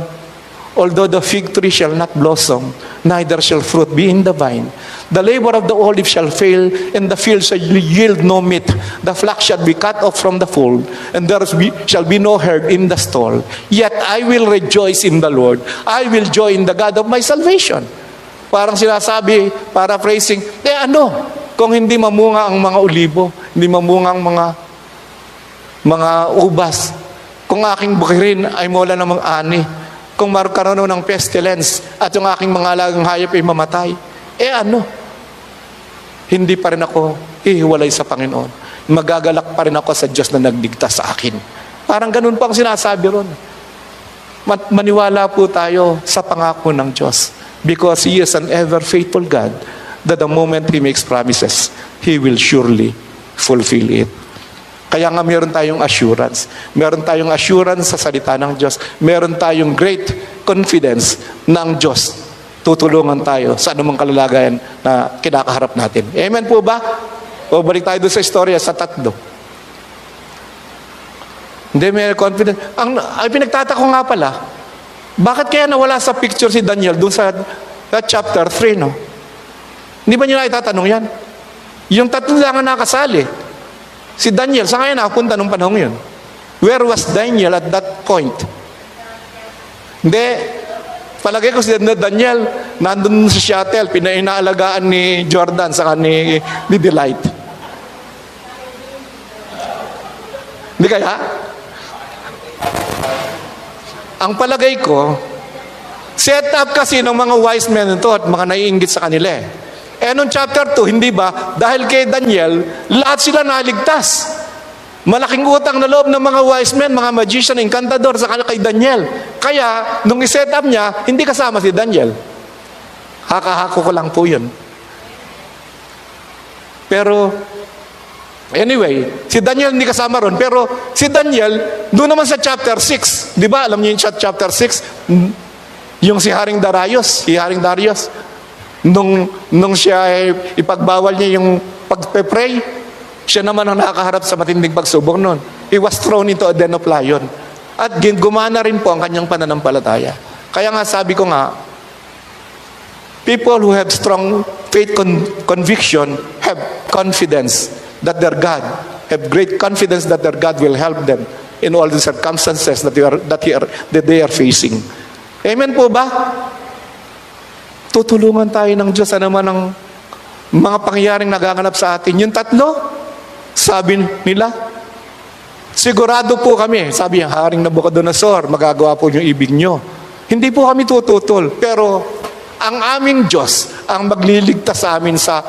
Although the fig tree shall not blossom, neither shall fruit be in the vine. The labor of the olive shall fail, and the field shall yield no meat. The flock shall be cut off from the fold, and there shall be no herd in the stall. Yet I will rejoice in the Lord. I will joy in the God of my salvation. Parang sinasabi, paraphrasing, eh ano, kung hindi mamunga ang mga olibo, hindi mamunga ang mga mga ubas, kung aking bukirin ay mula ng mga ani, kung magkaroon ng pestilence at yung aking mga alagang hayop ay mamatay, eh ano? Hindi pa rin ako ihiwalay sa Panginoon. Magagalak pa rin ako sa Diyos na nagdigtas sa akin. Parang ganun pa ang sinasabi ron. Maniwala po tayo sa pangako ng Diyos because He is an ever faithful God that the moment He makes promises, He will surely fulfill it. Kaya nga meron tayong assurance. Meron tayong assurance sa salita ng Diyos. Meron tayong great confidence ang Diyos tutulungan tayo sa anumang kalalagayan na kinakaharap natin. Amen po ba? O balik tayo doon sa istorya sa tatlo. Hindi, may confidence. Ang, ay pinagtatako nga pala, bakit kaya nawala sa picture si Daniel doon sa, sa chapter 3, no? Hindi ba nyo na itatanong yan? Yung tatlo lang ang nakasali. Si Daniel, saan kaya nakapunta nung panahon yun? Where was Daniel at that point? Hindi. Palagay ko si Daniel, nandun sa shuttle, pinainaalagaan ni Jordan sa ni, ni Delight. Hindi kaya? Ang palagay ko, set up kasi ng mga wise men ito at mga naiingit sa kanila eh. Eh nung chapter 2, hindi ba? Dahil kay Daniel, lahat sila naligtas. Malaking utang na loob ng mga wise men, mga magician, encantador sa kay Daniel. Kaya, nung iset up niya, hindi kasama si Daniel. Hakahako ko lang po yun. Pero, Anyway, si Daniel hindi kasama ron, pero si Daniel, doon naman sa chapter 6, di ba? Alam niyo yung chapter 6, mm, yung si Haring Darius, si Haring Darius, nung, nung siya ay ipagbawal niya yung pagpe-pray, siya naman ang nakaharap sa matinding pagsubok noon. He was thrown into a den of lion. At gumana rin po ang kanyang pananampalataya. Kaya nga sabi ko nga, people who have strong faith con- conviction have confidence that their God, have great confidence that their God will help them in all the circumstances that they are, that they are, that they are facing. Amen po ba? Tutulungan tayo ng Diyos. Ano man ang mga pangyayaring nagaganap sa atin. Yung tatlo, sabi nila, sigurado po kami, sabi ng Haring Nabucodonosor, magagawa po yung ibig nyo. Hindi po kami tututol, pero ang aming Diyos ang magliligtas sa amin sa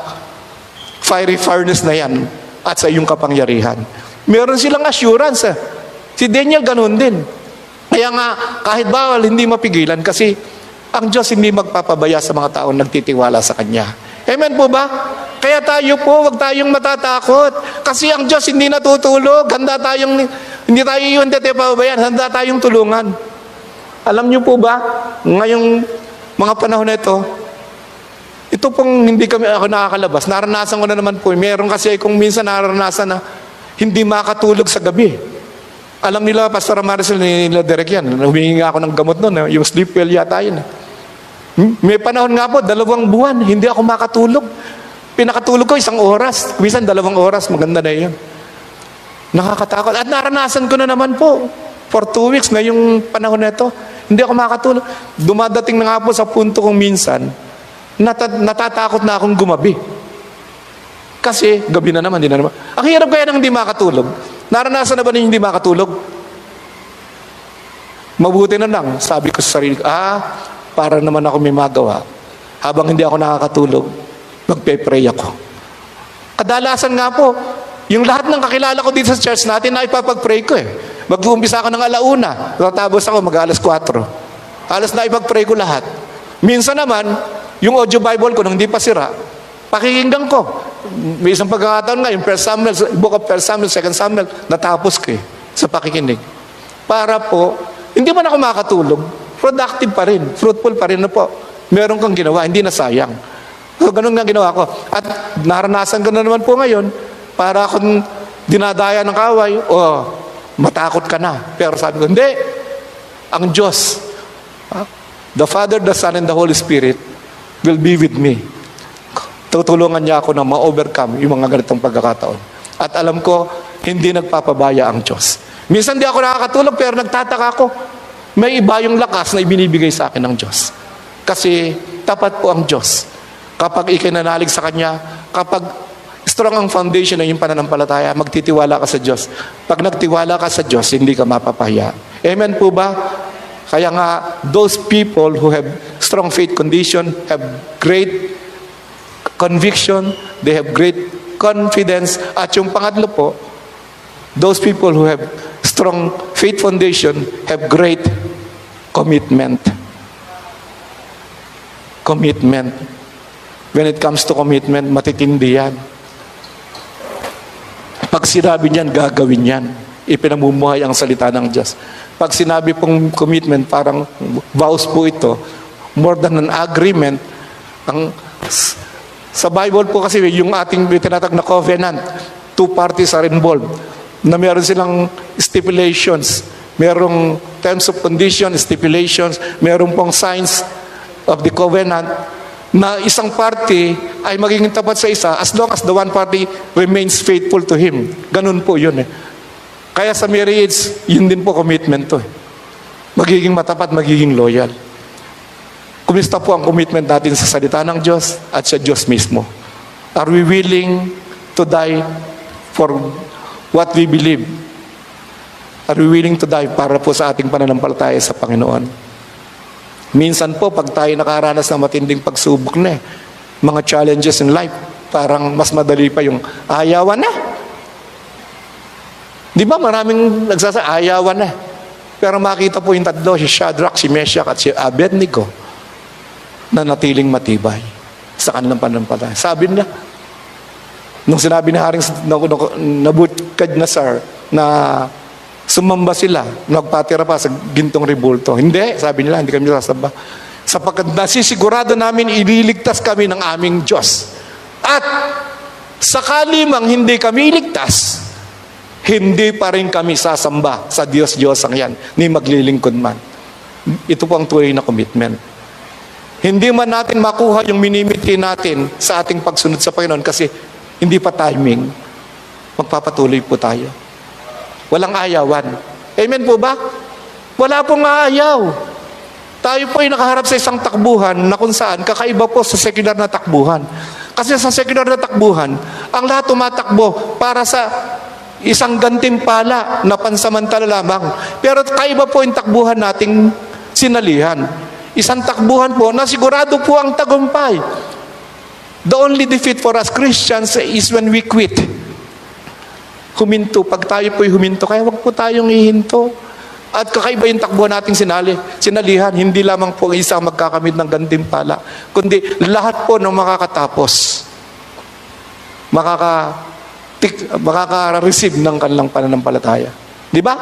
fiery furnace na yan at sa iyong kapangyarihan. Meron silang assurance. Si Daniel ganun din. Kaya nga, kahit bawal, hindi mapigilan kasi ang Diyos hindi magpapabaya sa mga taong nagtitiwala sa Kanya. Amen po ba? Kaya tayo po, wag tayong matatakot. Kasi ang Diyos hindi natutulog. Handa tayong, hindi tayo yung pababayaan. Handa tayong tulungan. Alam niyo po ba, ngayong mga panahon na ito, ito pong hindi kami ako nakakalabas. Naranasan ko na naman po. Meron kasi kung minsan naranasan na hindi makatulog sa gabi. Alam nila, Pastor Marisol, nila Derek yan. Humingi nga ako ng gamot noon. eh. Yung sleep well yata yun. Hmm? May panahon nga po, dalawang buwan, hindi ako makatulog. Pinakatulog ko isang oras. Minsan dalawang oras, maganda na yun. Nakakatakot. At naranasan ko na naman po. For two weeks na yung panahon na ito. Hindi ako makatulog. Dumadating na nga po sa punto kong minsan, nata- natatakot na akong gumabi. Kasi gabi na naman, hindi na naman. Ang hirap kaya nang hindi makatulog. Naranasan na ba ninyo hindi makatulog? Mabuti na lang, sabi ko sa sarili ko, ah, para naman ako may magawa. Habang hindi ako nakakatulog, magpe-pray ako. Kadalasan nga po, yung lahat ng kakilala ko dito sa church natin, na ipapag-pray ko eh. Mag-uumpisa ako ng alauna, tatapos ako mag-alas 4. Alas na ipag-pray ko lahat. Minsan naman, yung audio Bible ko nung hindi pa sira, pakikinggan ko. May isang pagkakataon nga, yung First Samuel, Book of First Samuel, Second Samuel, natapos ko eh, sa pakikinig. Para po, hindi man ako makatulog, productive pa rin, fruitful pa rin na po. Meron kang ginawa, hindi na sayang. So, ganun nga ginawa ko. At naranasan ko na naman po ngayon, para akong dinadaya ng kaway, o matakot ka na. Pero sabi ko, hindi. Ang Diyos, the Father, the Son, and the Holy Spirit will be with me. Tutulungan niya ako na ma-overcome yung mga ganitong pagkakataon. At alam ko, hindi nagpapabaya ang Diyos. Minsan di ako nakakatulog pero nagtataka ako. May iba yung lakas na ibinibigay sa akin ng Diyos. Kasi tapat po ang Diyos. Kapag ikinanalig sa Kanya, kapag strong ang foundation ng iyong pananampalataya, magtitiwala ka sa Diyos. Pag nagtiwala ka sa Diyos, hindi ka mapapahiya. Amen po ba? Kaya nga, those people who have strong faith condition have great conviction, they have great confidence. At yung pangatlo po, those people who have strong faith foundation have great commitment. Commitment. When it comes to commitment, matitindi yan. Pag sinabi niyan, gagawin yan. Ipinamumuhay ang salita ng Diyos. Pag sinabi pong commitment, parang vows po ito, more than an agreement, ang sa Bible po kasi yung ating tinatag na covenant, two parties are involved. Na meron silang stipulations, merong terms of condition, stipulations, meron pong signs of the covenant na isang party ay magiging tapat sa isa as long as the one party remains faithful to him. Ganun po yun eh. Kaya sa marriage, yun din po commitment to eh. Magiging matapat, magiging loyal. Kumusta po ang commitment natin sa salita ng Diyos at sa Diyos mismo? Are we willing to die for what we believe? Are we willing to die para po sa ating pananampalataya sa Panginoon? Minsan po, pag tayo nakaranas ng matinding pagsubok na eh, mga challenges in life, parang mas madali pa yung ayawan na. Di ba maraming nagsasa, ayawan na. Pero makita po yung tatlo, si Shadrach, si Meshach, at si Abednego, na natiling matibay sa kanilang pananampalataya. Sabi niya, Nung sinabi ni Haring Nabukadnezar na sumamba sila, nagpatira pa sa gintong ribulto. Hindi, sabi nila, hindi kami sasamba. Sapagkat nasisigurado namin ililigtas kami ng aming Diyos. At sakali mang hindi kami iligtas, hindi pa rin kami sasamba sa Diyos-Diyos ang yan, ni maglilingkod man. Ito po ang tunay na commitment. Hindi man natin makuha yung minimiti natin sa ating pagsunod sa Panginoon kasi hindi pa timing. Magpapatuloy po tayo. Walang ayawan. Amen po ba? Wala pong aayaw. Tayo po ay nakaharap sa isang takbuhan na kung saan kakaiba po sa secular na takbuhan. Kasi sa secular na takbuhan, ang lahat tumatakbo para sa isang gantimpala na pansamantala lamang. Pero kaiba po yung takbuhan nating sinalihan. Isang takbuhan po na sigurado po ang tagumpay. The only defeat for us Christians is when we quit. Huminto. Pag tayo po'y huminto, kaya wag po tayong ihinto. At kakaiba yung takbo nating sinali, sinalihan, hindi lamang po ang isa magkakamit ng gantimpala, kundi lahat po ng makakatapos, makaka, makaka-receive ng kanilang pananampalataya. Di ba?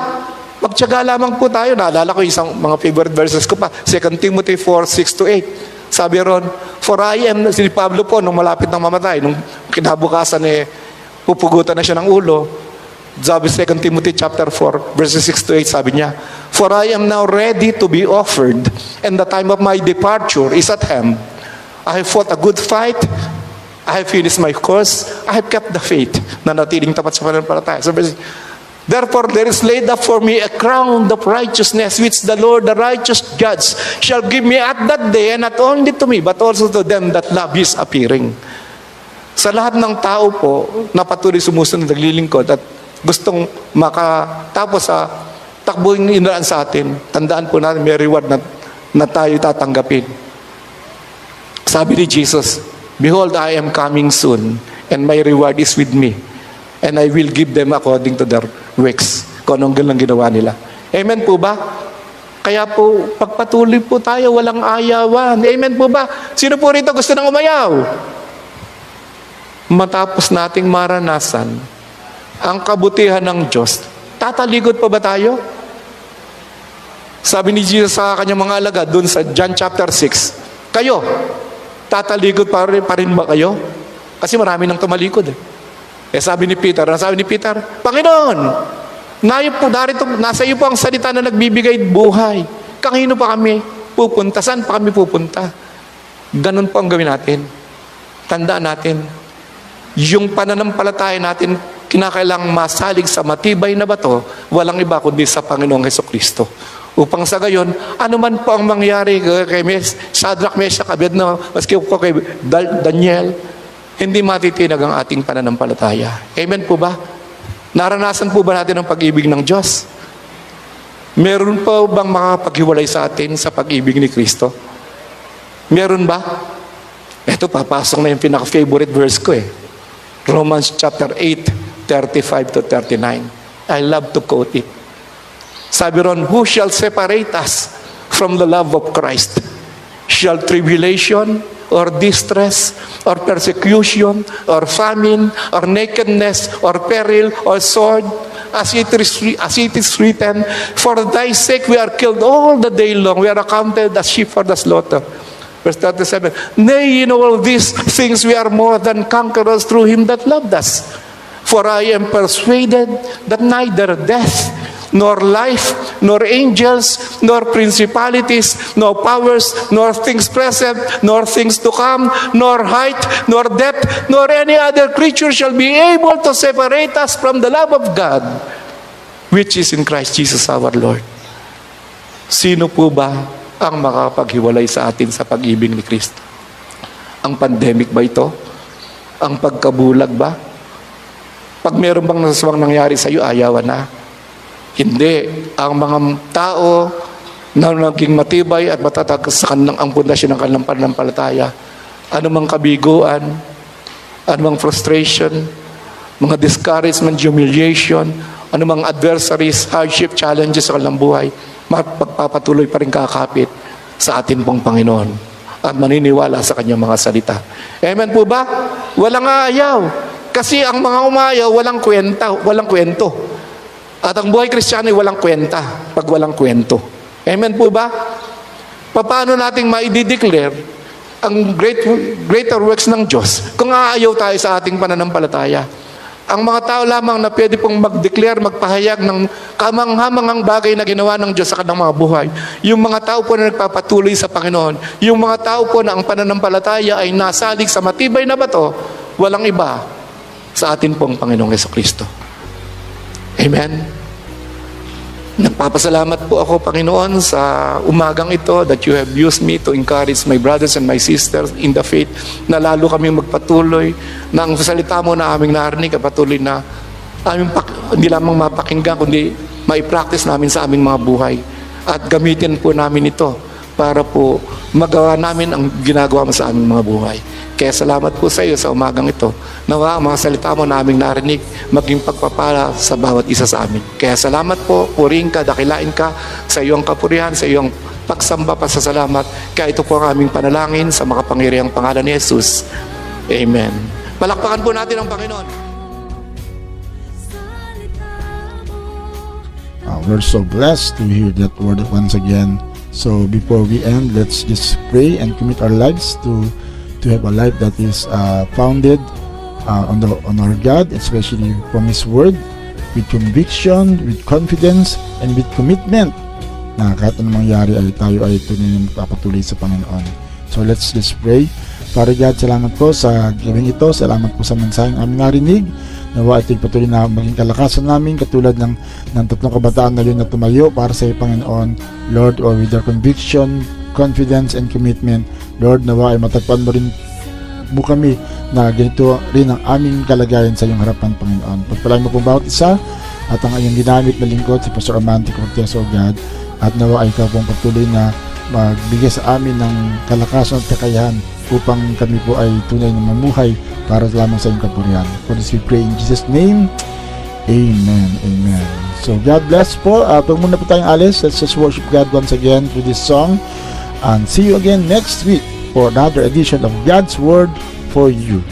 Magtyaga lamang po tayo. Naalala ko isang mga favorite verses ko pa, 2 Timothy 4, 6 to 8. Sabi ron, For I am, si Pablo po, nung malapit ng mamatay, nung kinabukasan eh, pupugutan na siya ng ulo, sabi 2 Timothy chapter 4 verses 6 to 8 sabi niya, For I am now ready to be offered and the time of my departure is at hand. I have fought a good fight. I have finished my course. I have kept the faith na natiling tapat sa pananampalataya. So, Therefore, there is laid up for me a crown of righteousness, which the Lord, the righteous judge, shall give me at that day, and not only to me, but also to them that love His appearing. Sa lahat ng tao po, na patuloy sumusunod, naglilingkod, at gustong makatapos sa takbo yung inaraan sa atin, tandaan po natin may reward na, na tayo tatanggapin. Sabi ni Jesus, Behold, I am coming soon, and my reward is with me, and I will give them according to their works. Kung anong lang ginawa nila. Amen po ba? Kaya po, pagpatuloy po tayo, walang ayawan. Amen po ba? Sino po rito gusto nang umayaw? Matapos nating maranasan ang kabutihan ng Diyos, tataligod pa ba tayo? Sabi ni Jesus sa kanyang mga alaga doon sa John chapter 6, kayo, tataligod pa rin, pa rin ba kayo? Kasi marami nang tumalikod eh. Eh sabi ni Peter, sabi ni Peter, Panginoon, nayo po, narito, nasa iyo po ang salita na nagbibigay buhay. Kanino pa kami pupunta? Saan pa kami pupunta? Ganun po ang gawin natin. Tandaan natin, yung pananampalataya natin, kinakailang masalig sa matibay na bato, walang iba kundi sa Panginoong Heso Kristo. Upang sa gayon, ano man po ang mangyari kay Mes, Shadrach, Meshach, Abednego, maski po kay Daniel, hindi matitinag ang ating pananampalataya. Amen po ba? Naranasan po ba natin ang pag-ibig ng Diyos? Meron pa bang makapaghiwalay sa atin sa pag-ibig ni Kristo? Meron ba? Ito, papasok na yung pinaka-favorite verse ko eh. Romans chapter 8, 35 to 39. I love to quote it. Sabi ron, Who shall separate us from the love of Christ? Shall tribulation, or distress, or persecution, or famine, or nakedness, or peril, or sword, as it is, as it is written, For thy sake we are killed all the day long, we are accounted as sheep for the slaughter. Verse 37, Nay, in all these things we are more than conquerors through him that loved us. For I am persuaded that neither death, nor life, nor angels, nor principalities, nor powers, nor things present, nor things to come, nor height, nor depth, nor any other creature shall be able to separate us from the love of God, which is in Christ Jesus our Lord. Sino po ba ang makapaghiwalay sa atin sa pag-ibig ni Kristo? Ang pandemic ba ito? Ang pagkabulag ba? Pag meron bang nasasawang nangyari sa iyo, ayawan na. Hindi. Ang mga tao na naging matibay at matatag sa kanilang ang pundasyon ng kanilang pananampalataya, anumang kabiguan, anumang frustration, mga discouragement, humiliation, anumang adversaries, hardship, challenges sa kanilang buhay, magpapatuloy pa rin kakapit sa atin pong Panginoon at maniniwala sa kanyang mga salita. Amen po ba? Walang ayaw. Kasi ang mga umayaw, walang kwenta, walang kwento. At ang buhay kristyano ay walang kwenta pag walang kwento. Amen po ba? Paano nating maidi-declare ang great, greater works ng Diyos kung aayaw tayo sa ating pananampalataya? Ang mga tao lamang na pwede pong mag-declare, magpahayag ng kamanghamangang bagay na ginawa ng Diyos sa kanilang mga buhay. Yung mga tao po na nagpapatuloy sa Panginoon. Yung mga tao po na ang pananampalataya ay nasalig sa matibay na bato, walang iba sa atin pong Panginoong Yeso Kristo. Amen. Nagpapasalamat po ako, Panginoon, sa umagang ito that you have used me to encourage my brothers and my sisters in the faith na lalo kami magpatuloy na ang salita mo na aming narinig patuloy na aming pak- hindi lamang mapakinggan kundi mai-practice namin sa aming mga buhay at gamitin po namin ito para po magawa namin ang ginagawa mo sa aming mga buhay. Kaya salamat po sa iyo sa umagang ito. Nawa ang mga salita mo na aming narinig maging pagpapala sa bawat isa sa amin. Kaya salamat po, puring ka, dakilain ka sa iyong kapurihan, sa iyong pagsamba, pasasalamat. Kaya ito po ang aming panalangin sa makapangyarihang pangalan ni Jesus. Amen. Palakpakan po natin ang Panginoon. Uh, we're so blessed to hear that word once again. So before we end, let's just pray and commit our lives to to have a life that is uh, founded uh, on the on our God, especially from His Word, with conviction, with confidence, and with commitment. Na kahit anong mangyari ay tayo ay tunay na magpapatuloy sa Panginoon. So let's just pray. Father God, salamat po sa gawing ito. Salamat po sa mensaheng aming narinig. Nawa ito'y patuloy na maging kalakasan namin katulad ng, ng tatlong kabataan na yun na tumayo para sa iyo, Panginoon. Lord, or with their conviction, confidence, and commitment, Lord, nawa ay matagpan mo rin mo kami na ganito rin ang aming kalagayan sa iyong harapan, Panginoon. Pagpalain mo po bawat isa at ang iyong ginamit na lingkod si Pastor Amante Cortez, O God, at nawa ay ikaw pong patuloy na magbigay sa amin ng kalakasan at kakayahan upang kami po ay tunay na mamuhay para lamang sa iyong kapurihan. For this we pray in Jesus' name. Amen. Amen. So God bless po. Uh, pag muna po tayong alis, let's just worship God once again through this song. And see you again next week for another edition of God's Word for You.